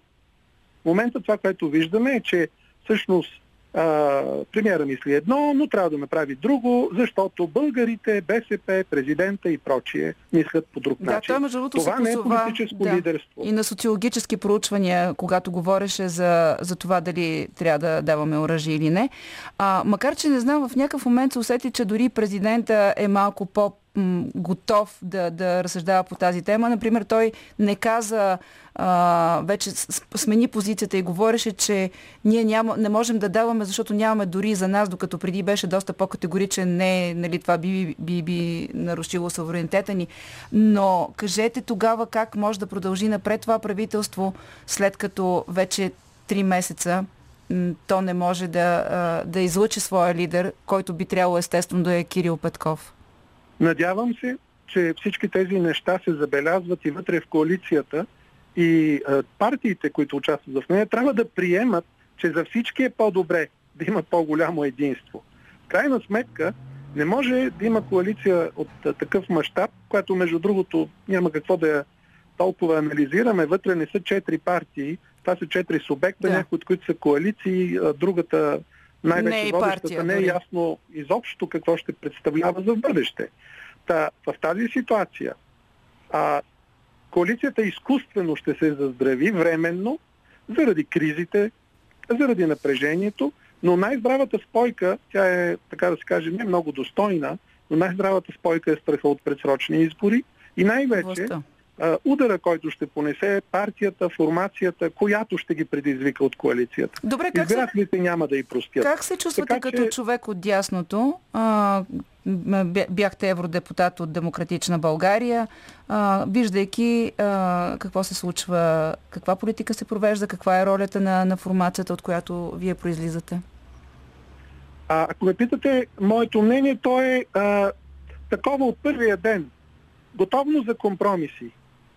В момента това, което виждаме е, че всъщност а, премиера мисли едно, но трябва да направи друго, защото българите, БСП, президента и прочие мислят по друг Да, начин. той между това не е политическо да, лидерство. и на социологически проучвания, когато говореше за, за това дали трябва да даваме оръжие или не. А, макар, че не знам, в някакъв момент се усети, че дори президента е малко по готов да, да разсъждава по тази тема. Например, той не каза, а, вече смени позицията и говореше, че ние няма, не можем да даваме, защото нямаме дори за нас, докато преди беше доста по-категоричен, не, нали, това би, би, би нарушило суверенитета ни. Но кажете тогава как може да продължи напред това правителство, след като вече три месеца то не може да, да излъчи своя лидер, който би трябвало естествено да е Кирил Петков. Надявам се, че всички тези неща се забелязват и вътре в коалицията и а, партиите, които участват в нея, трябва да приемат, че за всички е по-добре да има по-голямо единство. В крайна сметка, Не може да има коалиция от такъв мащаб, която между другото няма какво да я толкова анализираме. Вътре не са четири партии, това са четири субекта, да. някои от които са коалиции, другата най-вече не е водещата партия, не е ясно изобщо какво ще представлява за бъдеще. Та, в тази ситуация а, коалицията изкуствено ще се заздрави временно заради кризите, заради напрежението, но най-здравата спойка, тя е, така да се каже, не много достойна, но най-здравата спойка е страха от предсрочни избори и най-вече удара, който ще понесе партията, формацията, която ще ги предизвика от коалицията. Добре, как Избирателите се... няма да и простят. Как се чувствате така, като че... човек от дясното? А, бяхте евродепутат от Демократична България, виждайки какво се случва, каква политика се провежда, каква е ролята на, на формацията, от която вие произлизате? А, ако ме питате, моето мнение, то е а, такова от първия ден. Готовно за компромиси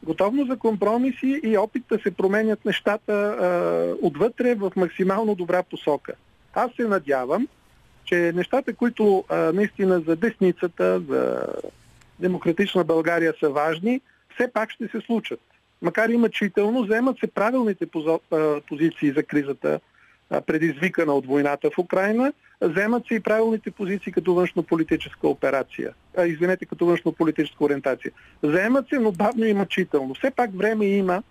готовност за компромиси и опит да се променят нещата а, отвътре в максимално добра посока. Аз се надявам, че нещата, които а, наистина за десницата, за демократична България са важни, все пак ще се случат. Макар и мъчително, вземат се правилните позиции за кризата предизвикана от войната в Украина, вземат се и правилните позиции като външно-политическа операция. А, извинете, като външно-политическа ориентация. Вземат се, но бавно и мъчително. Все пак време има,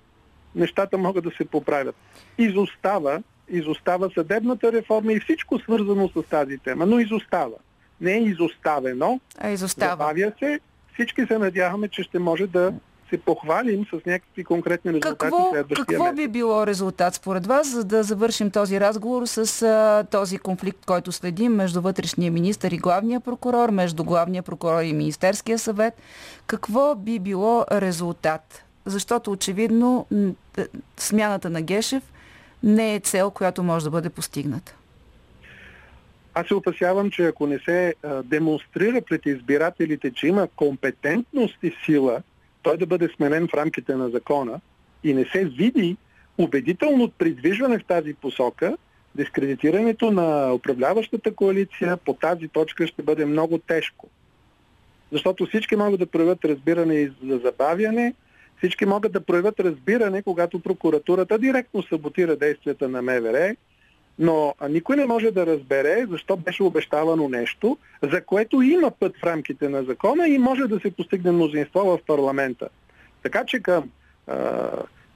нещата могат да се поправят. Изостава, изостава съдебната реформа и всичко свързано с тази тема, но изостава. Не е изоставено, а изостава. забавя се. Всички се надяваме, че ще може да се похвалим с някакви конкретни резултати какво, следващия Какво месец. би било резултат според вас, за да завършим този разговор с а, този конфликт, който следим между вътрешния министр и главния прокурор, между главния прокурор и Министерския съвет? Какво би било резултат? Защото очевидно смяната на Гешев не е цел, която може да бъде постигната. Аз се опасявам, че ако не се демонстрира пред избирателите, че има компетентност и сила той да бъде сменен в рамките на закона и не се види убедително придвижване в тази посока, дискредитирането на управляващата коалиция по тази точка ще бъде много тежко. Защото всички могат да проявят разбиране и за забавяне, всички могат да проявят разбиране, когато прокуратурата директно саботира действията на МВР но никой не може да разбере защо беше обещавано нещо, за което има път в рамките на закона и може да се постигне мнозинство в парламента. Така че към а,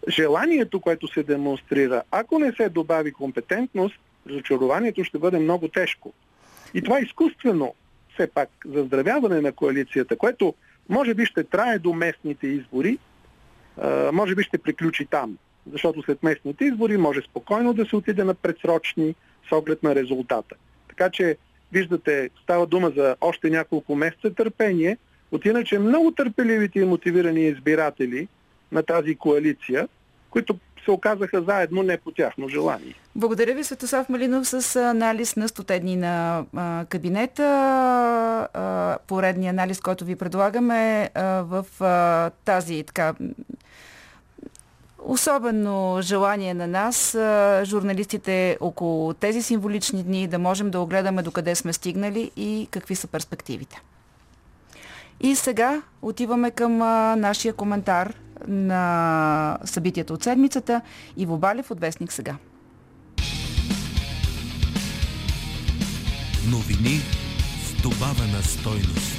желанието, което се демонстрира, ако не се добави компетентност, разочарованието ще бъде много тежко. И това изкуствено, все пак, заздравяване на коалицията, което може би ще трае до местните избори, може би ще приключи там защото след местните избори може спокойно да се отиде на предсрочни с оглед на резултата. Така че, виждате, става дума за още няколко месеца търпение, от иначе много търпеливите и мотивирани избиратели на тази коалиция, които се оказаха заедно не по тяхно желание. Благодаря ви, Светослав Малинов, с анализ на стоте дни на кабинета. Поредния анализ, който ви предлагаме в тази така Особено желание на нас, журналистите около тези символични дни, да можем да огледаме докъде сме стигнали и какви са перспективите. И сега отиваме към нашия коментар на събитията от седмицата. Иво Балев от Вестник сега. Новини с добавена стойност.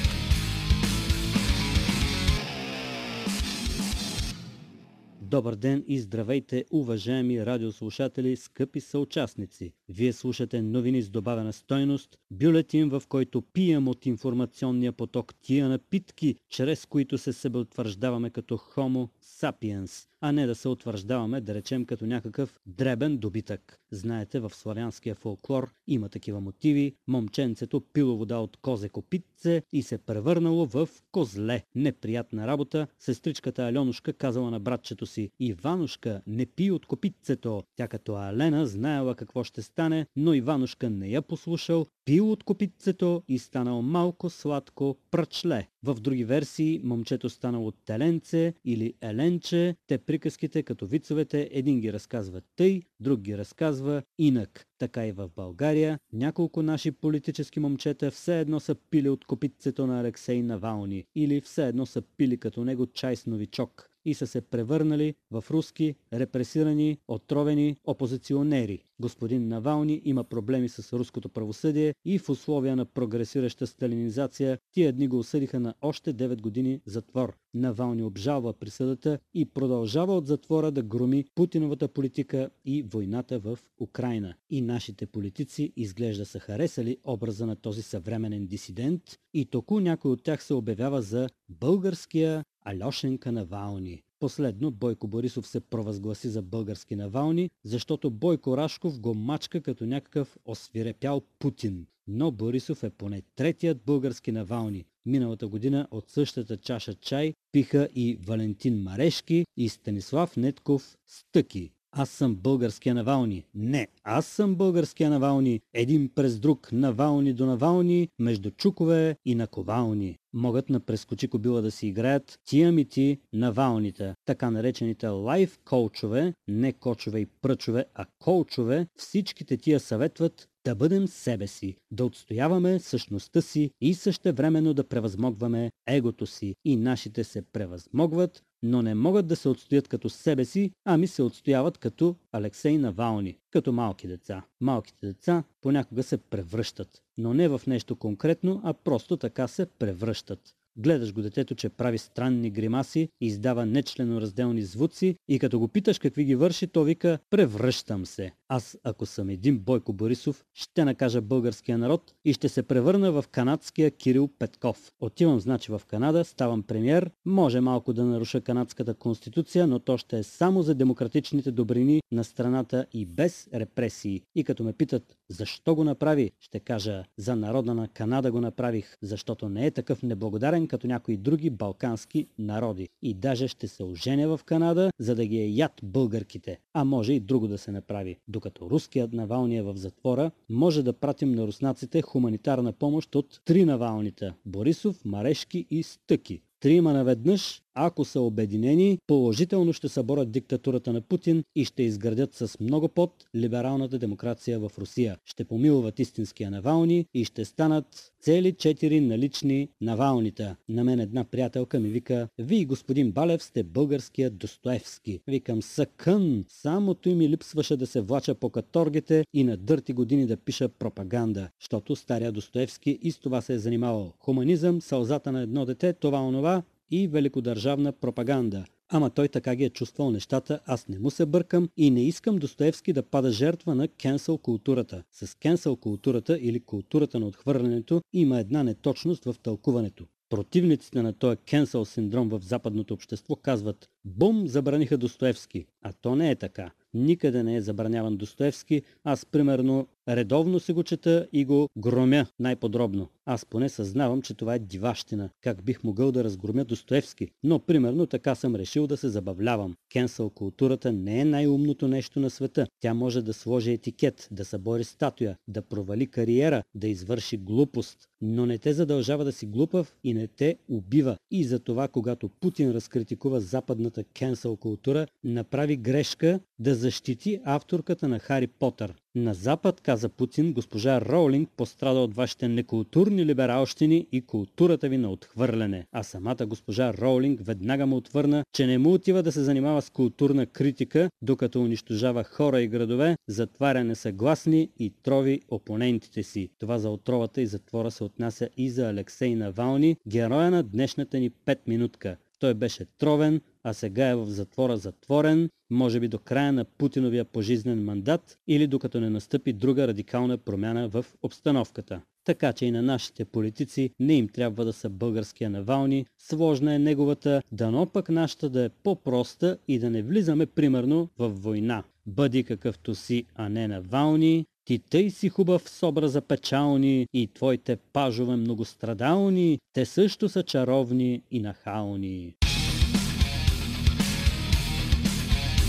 Добър ден и здравейте, уважаеми радиослушатели, скъпи съучастници! Вие слушате новини с добавена стойност, бюлетин в който пием от информационния поток тия напитки, чрез които се себеутвърждаваме като хомо сапиенс, а не да се утвърждаваме, да речем, като някакъв дребен добитък. Знаете, в славянския фолклор има такива мотиви. Момченцето пило вода от козе копитце и се превърнало в козле. Неприятна работа. Сестричката Аленушка казала на братчето си Иванушка, не пи от копитцето. Тя като Алена знаела какво ще стане, но Иванушка не я послушал, пил от копитцето и станал малко сладко пръчле. В други версии момчето станало теленце или еленче. Те приказките като вицовете един ги разказва тъй, друг ги разказва инак. Така и в България няколко наши политически момчета все едно са пили от копитцето на Алексей Навални или все едно са пили като него чай с новичок и са се превърнали в руски, репресирани, отровени опозиционери. Господин Навални има проблеми с руското правосъдие и в условия на прогресираща сталинизация тия дни го осъдиха на още 9 години затвор. Навални обжалва присъдата и продължава от затвора да громи Путиновата политика и войната в Украина. И нашите политици изглежда са харесали образа на този съвременен дисидент и току някой от тях се обявява за българския Альошенка Навални. Последно Бойко Борисов се провъзгласи за български Навални, защото Бойко Рашков го мачка като някакъв освирепял Путин. Но Борисов е поне третият български Навални. Миналата година от същата чаша чай пиха и Валентин Марешки и Станислав Нетков Стъки. Аз съм българския Навални. Не, аз съм българския Навални. Един през друг, Навални до Навални, между чукове и наковални. Могат на прескочи кобила да си играят тия ми ти Навалните, така наречените лайф коучове, не кочове и пръчове, а коучове, всичките тия съветват да бъдем себе си, да отстояваме същността си и същевременно да превъзмогваме егото си. И нашите се превъзмогват, но не могат да се отстоят като себе си, ами се отстояват като Алексей Навални, като малки деца. Малките деца понякога се превръщат, но не в нещо конкретно, а просто така се превръщат. Гледаш го детето, че прави странни гримаси, издава нечленоразделни звуци и като го питаш какви ги върши, то вика «превръщам се». Аз, ако съм един Бойко Борисов, ще накажа българския народ и ще се превърна в канадския Кирил Петков. Отивам значи в Канада, ставам премьер, може малко да наруша канадската конституция, но то ще е само за демократичните добрини на страната и без репресии. И като ме питат защо го направи, ще кажа за народа на Канада го направих, защото не е такъв неблагодарен като някои други балкански народи. И даже ще се оженя в Канада, за да ги е яд българките. А може и друго да се направи. Докато руският Навални е в затвора, може да пратим на руснаците хуманитарна помощ от три Навалнита – Борисов, Марешки и Стъки. Трима наведнъж, ако са обединени, положително ще съборят диктатурата на Путин и ще изградят с много под либералната демокрация в Русия. Ще помилват истинския Навални и ще станат цели четири налични Навалнита. На мен една приятелка ми вика, вие господин Балев сте българския Достоевски. Викам съкън, самото ми липсваше да се влача по каторгите и на дърти години да пиша пропаганда, защото стария Достоевски и с това се е занимавал. Хуманизъм, сълзата на едно дете, това онова, и великодържавна пропаганда. Ама той така ги е чувствал нещата, аз не му се бъркам и не искам Достоевски да пада жертва на кенсъл културата. С кенсъл културата или културата на отхвърлянето има една неточност в тълкуването. Противниците на този кенсъл синдром в западното общество казват Бум, забраниха Достоевски. А то не е така. Никъде не е забраняван Достоевски. Аз, примерно, редовно си го чета и го громя най-подробно. Аз поне съзнавам, че това е диващина. Как бих могъл да разгромя Достоевски? Но, примерно, така съм решил да се забавлявам. Кенсъл културата не е най-умното нещо на света. Тя може да сложи етикет, да събори статуя, да провали кариера, да извърши глупост. Но не те задължава да си глупав и не те убива. И за това, когато Путин разкритикува западната кенсъл култура, направи грешка да защити авторката на Хари Потър. На Запад, каза Путин, госпожа Роулинг пострада от вашите некултурни либералщини и културата ви на отхвърляне. А самата госпожа Роулинг веднага му отвърна, че не му отива да се занимава с културна критика, докато унищожава хора и градове, затваря несъгласни и трови опонентите си. Това за отровата и затвора се отнася и за Алексей Навални, героя на днешната ни 5 минутка. Той беше тровен, а сега е в затвора затворен, може би до края на Путиновия пожизнен мандат или докато не настъпи друга радикална промяна в обстановката. Така че и на нашите политици не им трябва да са българския Навални, сложна е неговата, дано пък нашата да е по-проста и да не влизаме примерно в война. Бъди какъвто си, а не Навални, ти тъй си хубав с образа печални и твоите пажове многострадални, те също са чаровни и нахални.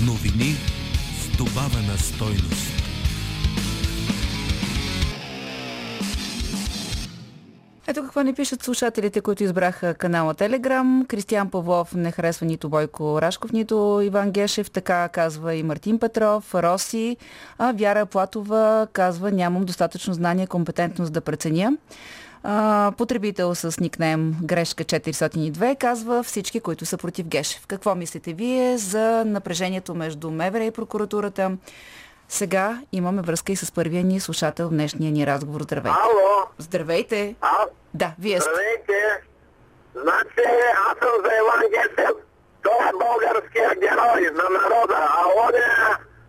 Новини с добавена стойност. Ето какво ни пишат слушателите, които избраха канала Телеграм. Кристиан Павлов не харесва нито Бойко Рашков, нито Иван Гешев. Така казва и Мартин Петров, Роси. А Вяра Платова казва нямам достатъчно знание, компетентност да преценя. А, потребител с никнейм Грешка 402 казва всички, които са против Гешев. Какво мислите вие за напрежението между МВР и прокуратурата? Сега имаме връзка и с първия ни слушател в днешния ни разговор. Здравейте. Ало. Здравейте. А? Да, вие сте. Здравейте. Значи, аз съм за Иван Гесев. Той е българския герой на народа, а он е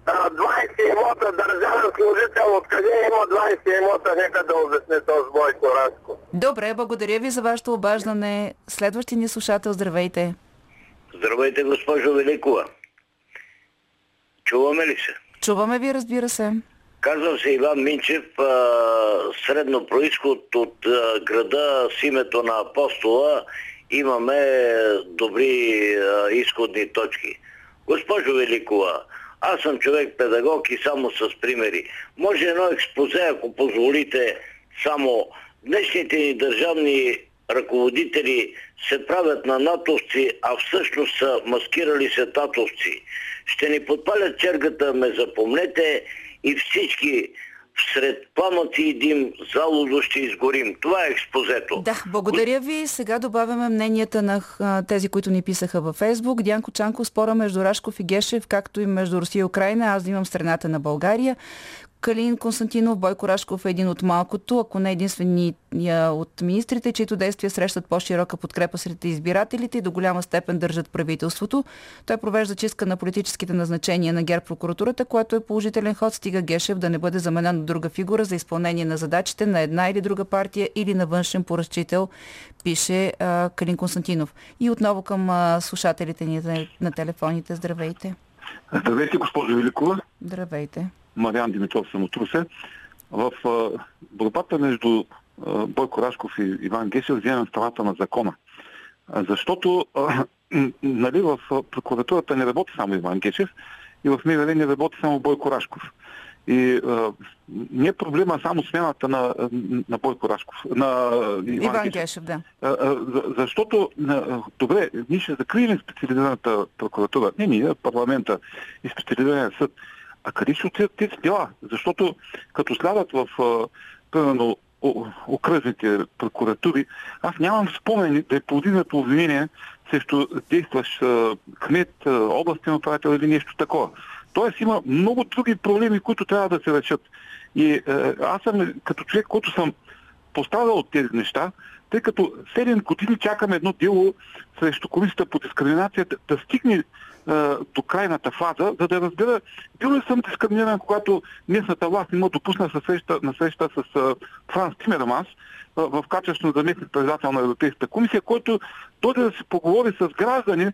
20 имота държавен служител. Откъде има 20 имота, нека да обясни този Бойко Рашко. Добре, благодаря ви за вашето обаждане. Следващия ни слушател, здравейте. Здравейте, госпожо Великова. Чуваме ли се? Чуваме ви, разбира се. Казвам се Иван Минчев, средно происход от града с името на апостола. Имаме добри изходни точки. Госпожо Великова, аз съм човек педагог и само с примери. Може едно експозе, ако позволите, само днешните ни държавни ръководители се правят на натовци, а всъщност са маскирали се татовци. Ще ни подпалят чергата, ме запомнете и всички сред пламъци и дим залудо ще изгорим. Това е експозето. Да, благодаря ви. Сега добавяме мненията на тези, които ни писаха във Фейсбук. Дянко Чанко спора между Рашков и Гешев, както и между Русия и Украина. Аз имам страната на България. Калин Константинов, Бойко Рашков е един от малкото, ако не единствения от министрите, чието действия срещат по-широка подкрепа сред избирателите и до голяма степен държат правителството. Той провежда чистка на политическите назначения на ГЕР прокуратурата, което е положителен ход, стига Гешев да не бъде заменен от друга фигура за изпълнение на задачите на една или друга партия или на външен поръчител, пише а, Калин Константинов. И отново към а, слушателите ни на телефоните. Здравейте! Здравейте, госпожо Великова! Здравейте! Мариан Димитров съм от Русе. В борбата между Бойко Рашков и Иван Гешев вземем страната на закона. Защото нали, в прокуратурата не работи само Иван Гешев и в МВР не работи само Бойко Рашков. И а, не е проблема само смяната на, на Бойко Рашков, на Иван, Иван Гешев. Гешев да. А, а, защото, а, добре, ние ще закрием специализираната прокуратура, не ние, парламента и специализирания съд. А къде ще отидат тези дела? Защото като слядат в, примерно, окръжните прокуратури, аз нямам спомени да е повдигнато обвинение срещу действащ кмет, областен управител или нещо такова. Тоест има много други проблеми, които трябва да се решат. И е, аз съм като човек, който съм пострадал от тези неща, тъй като 7 години чакаме едно дело срещу комисията по дискриминация да, да стигне до крайната фаза, за да разбера, бил ли съм дискриминиран, когато местната власт не допусна на среща, с Франс Тимерманс, в качеството на заместник председател на Европейската комисия, който дойде да се поговори с граждани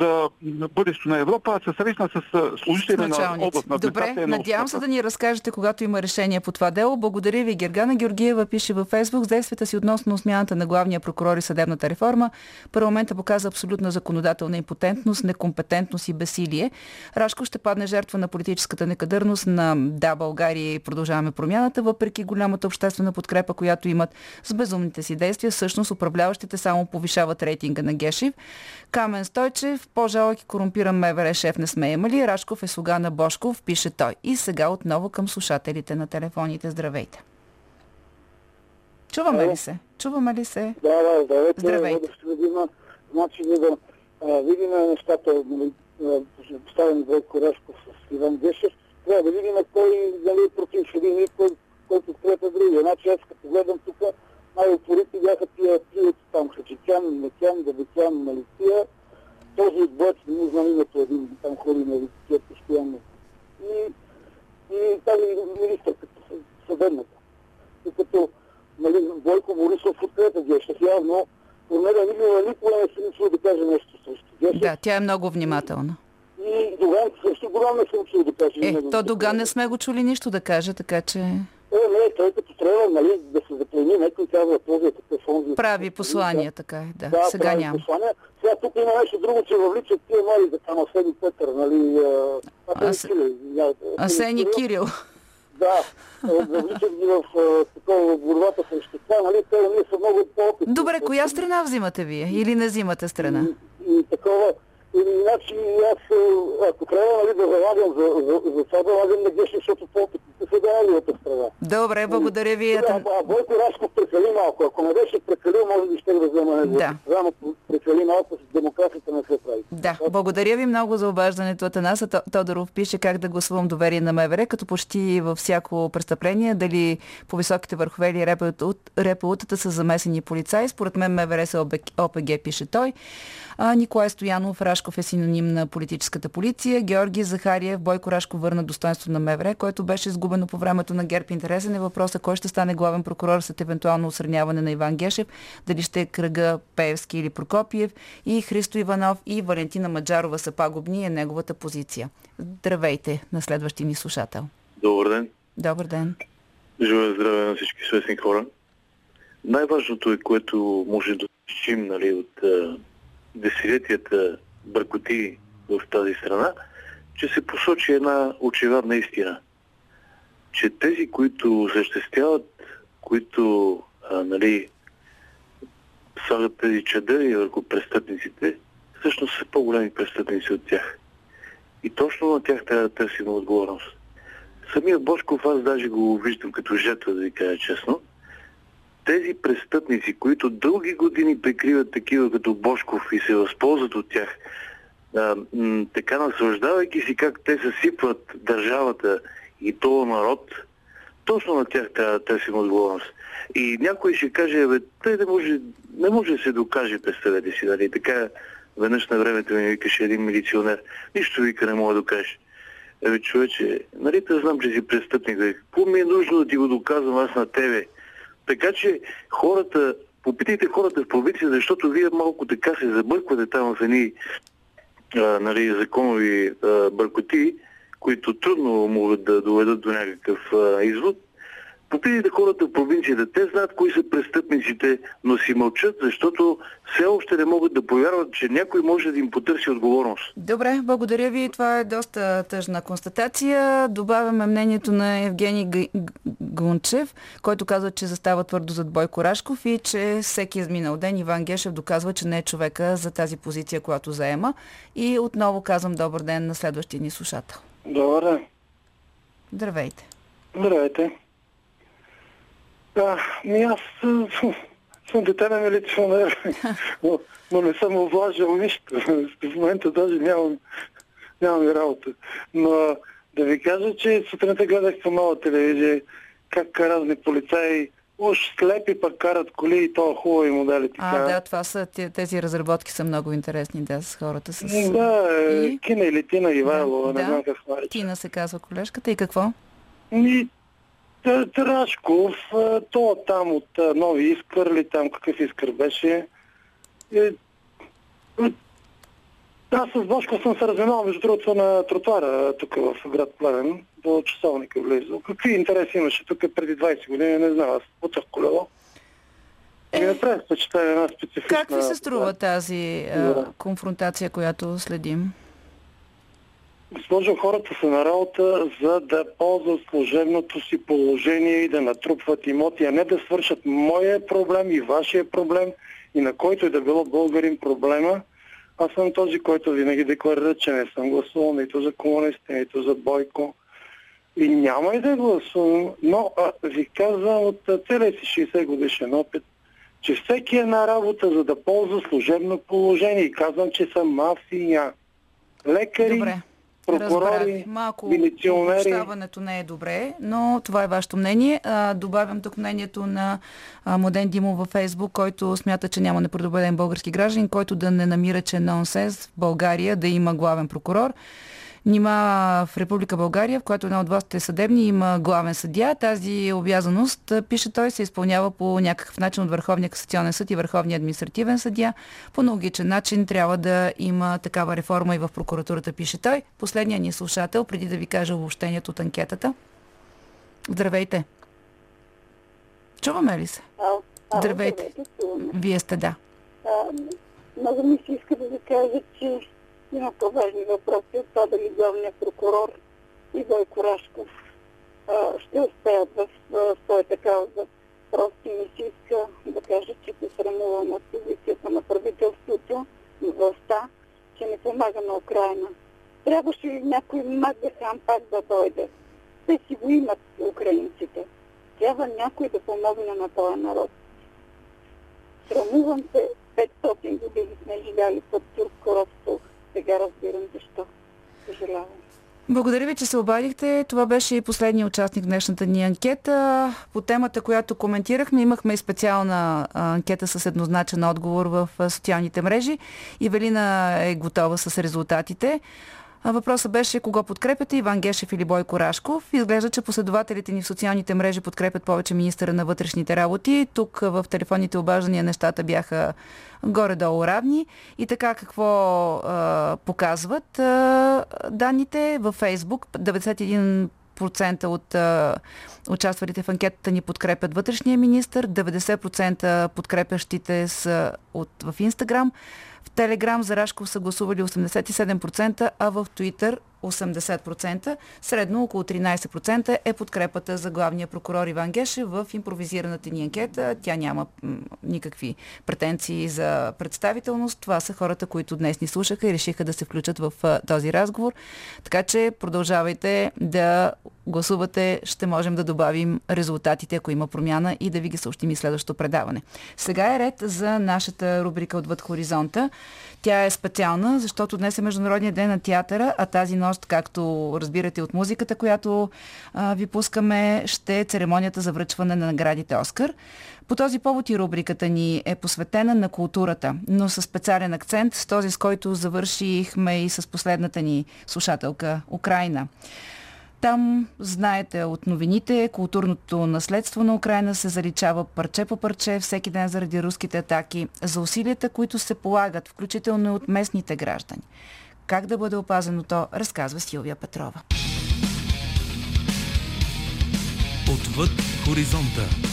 за бъдещето на Европа, се срещна с служители на област на Добре, надявам се да ни разкажете, когато има решение по това дело. Благодаря ви. Гергана Георгиева пише във Фейсбук с действията си относно смяната на главния прокурор и съдебната реформа. Парламента показа абсолютна законодателна импотентност, некомпетентност и бесилие. Рашко ще падне жертва на политическата некадърност на Да, България и продължаваме промяната, въпреки голямата обществена подкрепа, която имат с безумните си действия. Всъщност управляващите само повишават рейтинга на Гешев. Камен Стойчев, по-жалък и корумпиран МВР шеф не сме имали. Рашков е слуга на Бошков, пише той. И сега отново към слушателите на телефоните. Здравейте! Чуваме ли се? Чуваме ли се? Да, да, здравейте. Здравейте. Значи, за да видим нещата, нали, поставени Бойко Рашков с Иван Гешев, трябва да видим кой нали, против един и кой, кой подкрепя другия. Значи аз като гледам тук, най-упорити бяха тия триото там, Хачикян, Мекян, Дабекян, Малиция. Този отбоец, не знам името един, там хори на Лития постоянно. И, и тази министърката, съдебната. И като нали, Бойко Борисов подкрепя Гешев, явно Корнелия Нигова никога не се мисля да каже нещо срещу Гешев. Да, тя е много внимателна. И Доган също Доган не се мисля да каже. Е, то Доган не сме го чули нищо да каже, така че... Е, не, той като трябва нали, да се заплени, някой казва този такъв онзи. Прави послания, така е, да. да Сега няма. Послания. Сега тук има нещо друго, че въвличат тия мали за там Асени Петър, нали? Асени Кирил. Да, завличат ги в а, такова борбата срещу това, нали? Те ние са много по-опитни. Добре, коя страна взимате вие? Или не взимате страна? И, и такова. Значи аз, а, ако трябва нали, да залагам за, за, за това, да лагам на Геши, защото по-опитните са дали от страна. Добре, благодаря ви. Да, Ето- а Бойко Рашков прекали малко. Ако не беше прекалил, може би ще да взема него. Да. Рано прекали малко, с демокрацията не се прави. Да, благодаря ви много за обаждането. Атанаса То- Тодоров пише как да гласувам доверие на МВР, като почти във всяко престъпление, дали по високите върхове или репаутата са замесени полицаи. Според мен МВР са ОПГ, пише той. А, Николай Стоянов Рашков е синоним на политическата полиция. Георги Захариев Бойко Рашков върна достоинство на МВР, което беше изгубено по времето на ГЕРБ. Интересен е въпросът кой ще стане главен прокурор след евентуално осърняване на Иван Гешев, дали ще е кръга Пеевски или Прокопиев и Христо Иванов и Валентина Маджарова са пагубни е неговата позиция. Здравейте на следващия ни слушател. Добър ден. Добър ден. Живе здраве на всички свестни хора. Най-важното е, което може да решим нали, от а, десетилетията бъркоти в тази страна, че се посочи една очевидна истина. Че тези, които съществяват, които а, нали, слагат тези чадъри върху престъпниците, всъщност са по-големи престъпници от тях. И точно на тях трябва да търсим отговорност. Самия Бошков аз даже го виждам като жертва, да ви кажа честно. Тези престъпници, които дълги години прикриват такива като Бошков и се възползват от тях, а, м- така наслаждавайки си как те съсипват държавата и този народ, точно на тях трябва да търсим отговорност. И някой ще каже, бе, той не може, не може да се докаже, представете си, нали? Така веднъж на времето ми викаше един милиционер. Нищо вика не мога да докажеш. Ебе, човече, нали те знам, че си престъпник, бе. Какво ми е нужно да ти го доказвам аз на тебе? Така че хората, попитайте хората в провинция, защото вие малко така се забърквате там в едни а, нали, законови а, бъркоти, които трудно могат да доведат до някакъв а, извод. Попитайте хората в провинцията. Те знаят кои са престъпниците, но си мълчат, защото все още не могат да повярват, че някой може да им потърси отговорност. Добре, благодаря ви. Това е доста тъжна констатация. Добавяме мнението на Евгений Г- Гунчев, който казва, че застава твърдо зад Бойко Рашков и че всеки изминал ден Иван Гешев доказва, че не е човека за тази позиция, която заема. И отново казвам добър ден на следващия ни слушател. Добър ден. Здравейте. Здравейте. Да, ми аз а, съм дете на милиционер, но, но не съм облажил нищо. В момента даже нямам, нямам и работа. Но да ви кажа, че сутринта гледах по нова телевизия как разни полицаи уж слепи пък карат коли и то хубави модели. А, Така. да, това са, те- тези разработки са много интересни, да, с хората с... Да, е, И? Кина или Тина Ивайлова, Да, не да. знам как нарича. Тина се казва колежката и какво? Ми, Т- Трашков, а, то там от Нови Искър ли там, какъв Искър беше. Е, аз с Бошко съм се разминал, между другото, на тротуара тук в град Плевен, до часовника близо. Какви интереси имаше тук преди 20 години, не знам, аз путах колело. Е. не прави впечатление една специфична... Как ви се струва тази а, Да. конфронтация, която следим? Госпожо, хората са на работа, за да ползват служебното си положение и да натрупват имоти, а не да свършат моя проблем и вашия проблем и на който и да било българин проблема. Аз съм този, който винаги декларира, че не съм гласувал нито за комунисти, нито за Бойко. И няма и да гласувам, но а, ви казвам от целия си 60 годишен опит, че всеки е на работа, за да ползва служебно положение. И казвам, че съм мафия. Лекари, Добре. Прокурори, Разбрах. Малко обобщаването не е добре, но това е вашето мнение. Добавям тук мнението на Моден Димов във Фейсбук, който смята, че няма непредобеден български гражданин, който да не намира, че е нонсенс в България да има главен прокурор. Нима в Република България, в която една от властите е съдебни, има главен съдия. Тази обязаност, пише той, се изпълнява по някакъв начин от Върховния касационен съд и Върховния административен съдия. По логичен начин трябва да има такава реформа и в прокуратурата, пише той. Последният ни слушател, преди да ви кажа обобщението от анкетата. Здравейте. Чуваме ли се? А, Здравейте. Вие сте да. А, много ми се иска да ви кажа, че има по-важни въпроси от това дали главният прокурор и Бойко Рашков ще успеят в, своята кауза. Просто ми се иска да кажа, че се срамувам от позицията на правителството, властта, че не помага на Украина. Трябваше ли някой мак да сам пак да дойде? Те си го имат украинците. Трябва някой да помогне на този народ. Срамувам се, 500 години сме живяли под турско робство. Сега разбирам защо. Съжалявам. Благодаря ви, че се обадихте. Това беше и последния участник в днешната ни анкета. По темата, която коментирахме, имахме и специална анкета с еднозначен отговор в социалните мрежи. Ивелина е готова с резултатите. Въпросът беше кого подкрепяте, Иван Гешев или Бойко Рашков. Изглежда, че последователите ни в социалните мрежи подкрепят повече министъра на вътрешните работи. Тук в телефонните обаждания нещата бяха горе-долу равни. И така какво а, показват а, данните във Фейсбук. 91 процента от а, участвалите в анкетата ни подкрепят вътрешния министр, 90% подкрепящите са от, в Инстаграм. В Телеграм за Рашков са гласували 87%, а в Твитър 80%. Средно около 13% е подкрепата за главния прокурор Иван Геше в импровизираната ни анкета. Тя няма никакви претенции за представителност. Това са хората, които днес ни слушаха и решиха да се включат в този разговор. Така че продължавайте да гласувате. Ще можем да добавим резултатите, ако има промяна и да ви ги съобщим и следващото предаване. Сега е ред за нашата рубрика Отвъд хоризонта. Тя е специална, защото днес е Международния ден на театъра, а тази нощ, както разбирате от музиката, която а, ви пускаме, ще е церемонията за връчване на наградите Оскар. По този повод и рубриката ни е посветена на културата, но с специален акцент, с този с който завършихме и с последната ни слушателка Украина. Там, знаете от новините, културното наследство на Украина се заличава парче по парче всеки ден заради руските атаки, за усилията, които се полагат, включително и от местните граждани. Как да бъде опазено то, разказва Силвия Петрова. Отвъд хоризонта.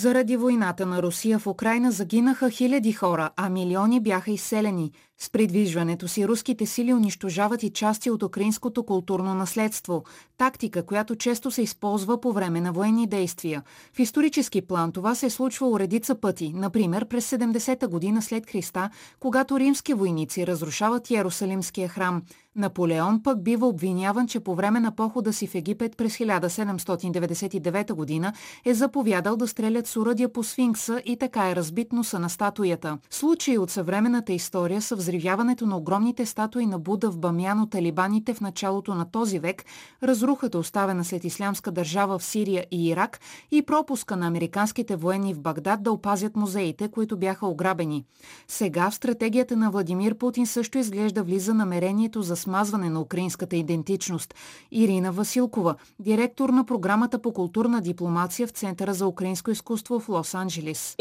Заради войната на Русия в Украина загинаха хиляди хора, а милиони бяха изселени. С придвижването си руските сили унищожават и части от украинското културно наследство. Тактика, която често се използва по време на военни действия. В исторически план това се е случвало редица пъти. Например, през 70-та година след Христа, когато римски войници разрушават Ярусалимския храм. Наполеон пък бива обвиняван, че по време на похода си в Египет през 1799 година е заповядал да стрелят с уръдия по сфинкса и така е разбит носа на статуята. Случаи от съвременната история са взривяването на огромните статуи на Буда в Бамян от талибаните в началото на този век, разрухата оставена след ислямска държава в Сирия и Ирак и пропуска на американските военни в Багдад да опазят музеите, които бяха ограбени. Сега в стратегията на Владимир Путин също изглежда влиза намерението за смазване на украинската идентичност. Ирина Василкова, директор на програмата по културна дипломация в Центъра за украинско изкуство в Лос-Анджелис.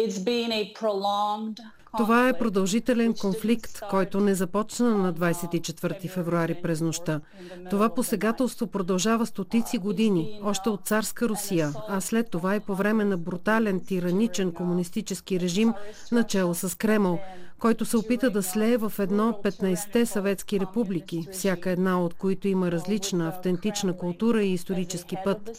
Това е продължителен конфликт, който не започна на 24 февруари през нощта. Това посегателство продължава стотици години, още от царска Русия, а след това и по време на брутален, тираничен комунистически режим, начало с Кремъл, който се опита да слее в едно 15-те съветски републики, всяка една от които има различна автентична култура и исторически път.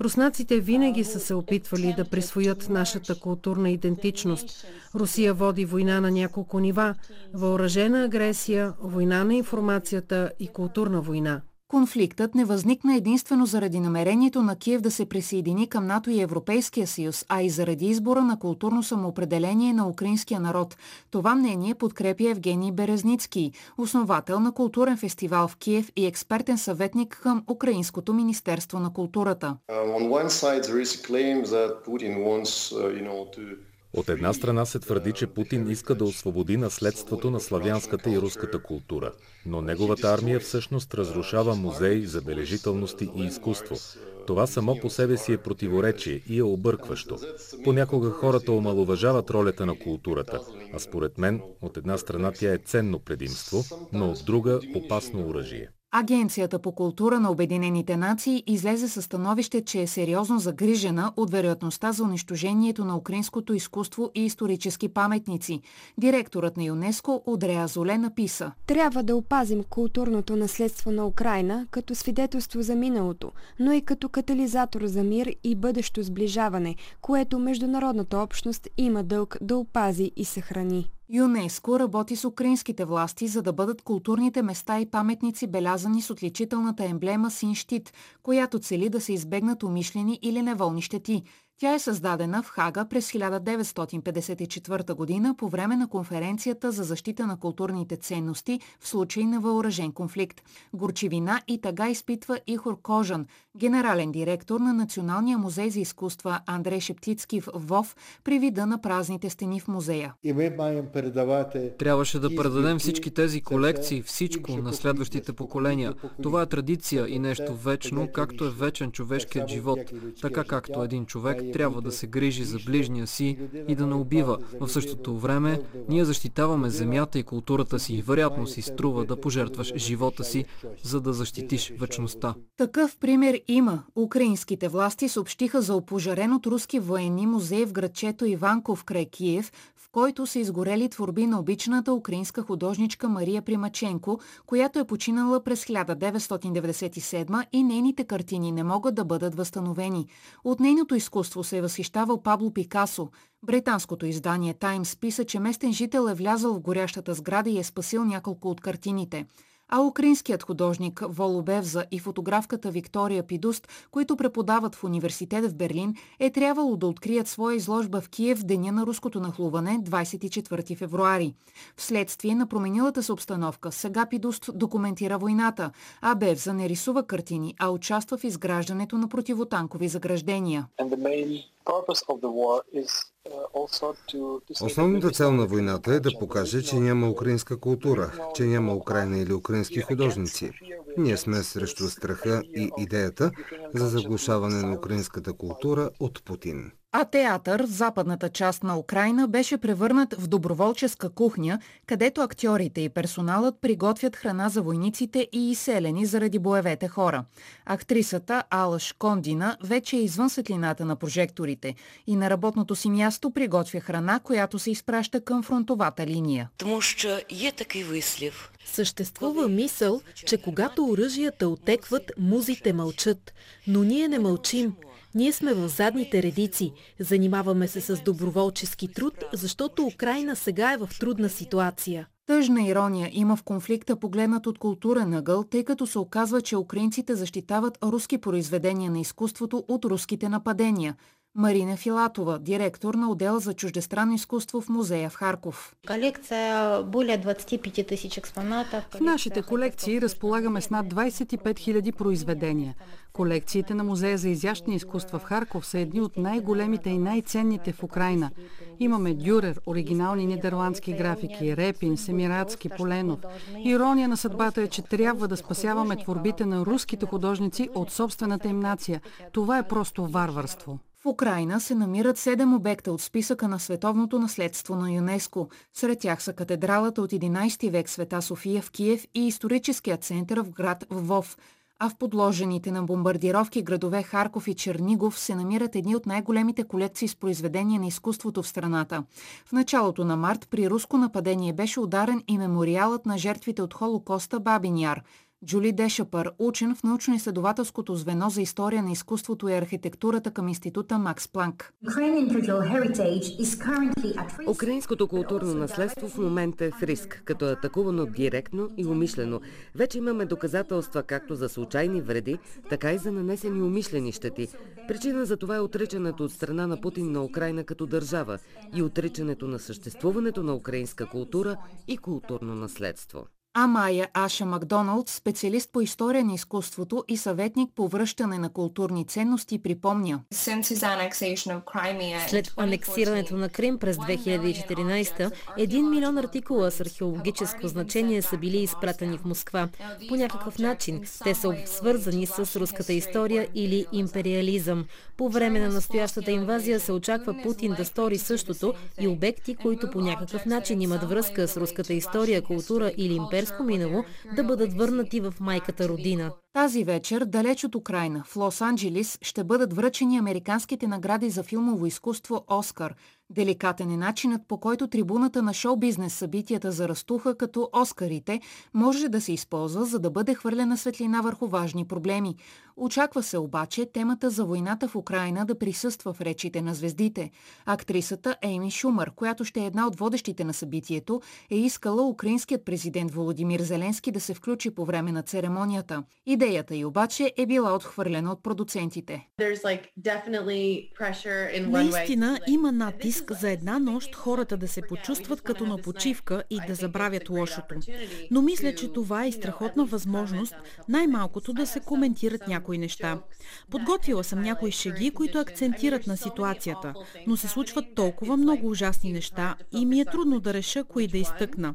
Руснаците винаги са се опитвали да присвоят нашата културна идентичност. Русия води война на няколко нива – въоръжена агресия, война на информацията и културна война. Конфликтът не възникна единствено заради намерението на Киев да се присъедини към НАТО и Европейския съюз, а и заради избора на културно самоопределение на украинския народ. Това мнение подкрепя Евгений Березницки, основател на културен фестивал в Киев и експертен съветник към Украинското министерство на културата. От една страна се твърди, че Путин иска да освободи наследството на славянската и руската култура, но неговата армия всъщност разрушава музеи, забележителности и изкуство. Това само по себе си е противоречие и е объркващо. Понякога хората омалуважават ролята на културата, а според мен от една страна тя е ценно предимство, но от друга опасно оръжие. Агенцията по култура на Обединените нации излезе със становище, че е сериозно загрижена от вероятността за унищожението на украинското изкуство и исторически паметници. Директорът на ЮНЕСКО Одрея Золе написа. Трябва да опазим културното наследство на Украина като свидетелство за миналото, но и като катализатор за мир и бъдещо сближаване, което международната общност има дълг да опази и съхрани. ЮНЕСКО работи с украинските власти, за да бъдат културните места и паметници белязани с отличителната емблема Син щит, която цели да се избегнат умишлени или неволни щети. Тя е създадена в Хага през 1954 година по време на конференцията за защита на културните ценности в случай на въоръжен конфликт. Горчивина и тага изпитва Ихор Кожан, генерален директор на Националния музей за изкуства Андрей Шептицки в ВОВ при вида на празните стени в музея. Трябваше да предадем всички тези колекции, всичко на следващите поколения. Това е традиция и нещо вечно, както е вечен човешкият живот, така както един човек трябва да се грижи за ближния си и да не убива. В същото време ние защитаваме земята и културата си и вероятно си струва да пожертваш живота си, за да защитиш вечността. Такъв пример има. Украинските власти съобщиха за опожарен от руски военни музей в градчето Иванков край Киев, който са изгорели творби на обичната украинска художничка Мария Примаченко, която е починала през 1997 и нейните картини не могат да бъдат възстановени. От нейното изкуство се е възхищавал Пабло Пикасо. Британското издание Таймс писа, че местен жител е влязъл в горящата сграда и е спасил няколко от картините а украинският художник Воло Бевза и фотографката Виктория Пидуст, които преподават в университет в Берлин, е трябвало да открият своя изложба в Киев в деня на руското нахлуване 24 февруари. Вследствие на променилата се обстановка, сега Пидуст документира войната, а Бевза не рисува картини, а участва в изграждането на противотанкови заграждения. Основната цел на войната е да покаже, че няма украинска култура, че няма Украина или украински художници. Ние сме срещу страха и идеята за заглушаване на украинската култура от Путин. А театър в западната част на Украина беше превърнат в доброволческа кухня, където актьорите и персоналът приготвят храна за войниците и изселени заради боевете хора. Актрисата Алла Шкондина вече е извън светлината на прожекторите и на работното си място приготвя храна, която се изпраща към фронтовата линия. Тому що е такъв выслив. Съществува мисъл, че когато оръжията отекват, музите мълчат. Но ние не мълчим. Ние сме в задните редици. Занимаваме се с доброволчески труд, защото Украина сега е в трудна ситуация. Тъжна ирония има в конфликта погледнат от културен ъгъл, тъй като се оказва, че украинците защитават руски произведения на изкуството от руските нападения. Марина Филатова, директор на отдел за чуждестранно изкуство в музея в Харков. Колекция более 25 тысяч експонатов. В нашите колекции разполагаме с над 25 000 произведения. Колекциите на Музея за изящни изкуства в Харков са едни от най-големите и най-ценните в Украина. Имаме Дюрер, оригинални нидерландски графики, Репин, Семирадски, Поленов. Ирония на съдбата е, че трябва да спасяваме творбите на руските художници от собствената им нация. Това е просто варварство. Украина се намират седем обекта от списъка на световното наследство на ЮНЕСКО. Сред тях са катедралата от 11 век Света София в Киев и историческият център в град Вов. А в подложените на бомбардировки градове Харков и Чернигов се намират едни от най-големите колекции с произведения на изкуството в страната. В началото на март при руско нападение беше ударен и мемориалът на жертвите от Холокоста Бабин Яр – Джули Дешапър, учен в научно-изследователското звено за история на изкуството и архитектурата към института Макс Планк. Украинското културно наследство в момента е в риск, като е атакувано директно и умишлено. Вече имаме доказателства както за случайни вреди, така и за нанесени умишлени щети. Причина за това е отричането от страна на Путин на Украина като държава и отричането на съществуването на украинска култура и културно наследство. А Майя Аша Макдоналд, специалист по история на изкуството и съветник по връщане на културни ценности, припомня. След анексирането на Крим през 2014, един милион артикула с археологическо значение са били изпратени в Москва. По някакъв начин те са свързани с руската история или империализъм. По време на настоящата инвазия се очаква Путин да стори същото и обекти, които по някакъв начин имат връзка с руската история, култура или имперска близко минало да бъдат върнати в майката родина. Тази вечер, далеч от Украина, в Лос-Анджелис, ще бъдат връчени американските награди за филмово изкуство «Оскар». Деликатен е начинът по който трибуната на шоу-бизнес събитията за растуха като Оскарите може да се използва, за да бъде хвърлена светлина върху важни проблеми. Очаква се обаче темата за войната в Украина да присъства в речите на звездите. Актрисата Ейми Шумър, която ще е една от водещите на събитието, е искала украинският президент Володимир Зеленски да се включи по време на церемонията. Идеята й обаче е била отхвърлена от продуцентите. Наистина има натиск за една нощ хората да се почувстват като на почивка и да забравят лошото. Но мисля, че това е и страхотна възможност най-малкото да се коментират някои неща. Подготвила съм някои шеги, които акцентират на ситуацията, но се случват толкова много ужасни неща и ми е трудно да реша кои да изтъкна.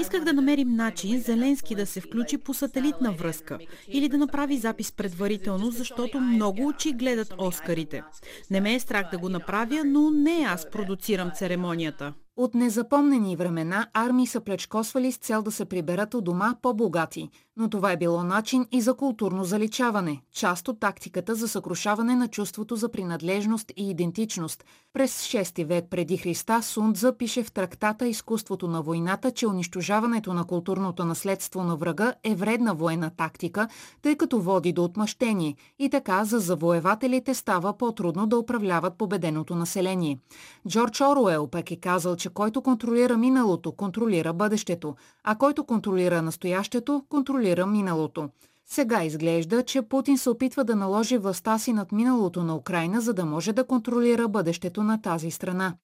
Исках да намерим начин Зеленски да се включи по сателитна връзка или да направи запис предварително, защото много очи гледат Оскарите. Не ме е страх да го направя, но не аз продуцирам церемонията. От незапомнени времена армии са плечкосвали с цел да се приберат от дома по-богати, но това е било начин и за културно заличаване, част от тактиката за съкрушаване на чувството за принадлежност и идентичност. През 6 век преди Христа Сундза пише в трактата Изкуството на войната, че унищожаването на културното наследство на врага е вредна военна тактика, тъй като води до отмъщение и така за завоевателите става по-трудно да управляват победеното население. Джордж Оруел пък е казал, че който контролира миналото, контролира бъдещето, а който контролира настоящето, контролира миналото. Сега изглежда, че Путин се опитва да наложи властта си над миналото на Украина, за да може да контролира бъдещето на тази страна.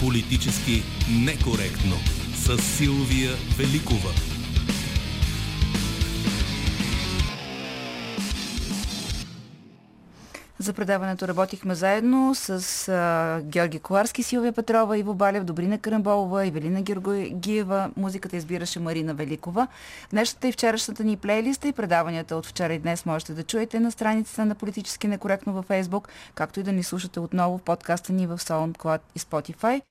Политически некоректно с Силвия Великова. За предаването работихме заедно с а, Георги Коларски, Силвия Петрова, Иво Балев, Добрина Карамболова, Евелина Георгиева. Музиката избираше Марина Великова. Днешната и вчерашната ни плейлиста и предаванията от вчера и днес можете да чуете на страницата на Политически некоректно във Facebook, както и да ни слушате отново в подкаста ни в SoundCloud и Spotify.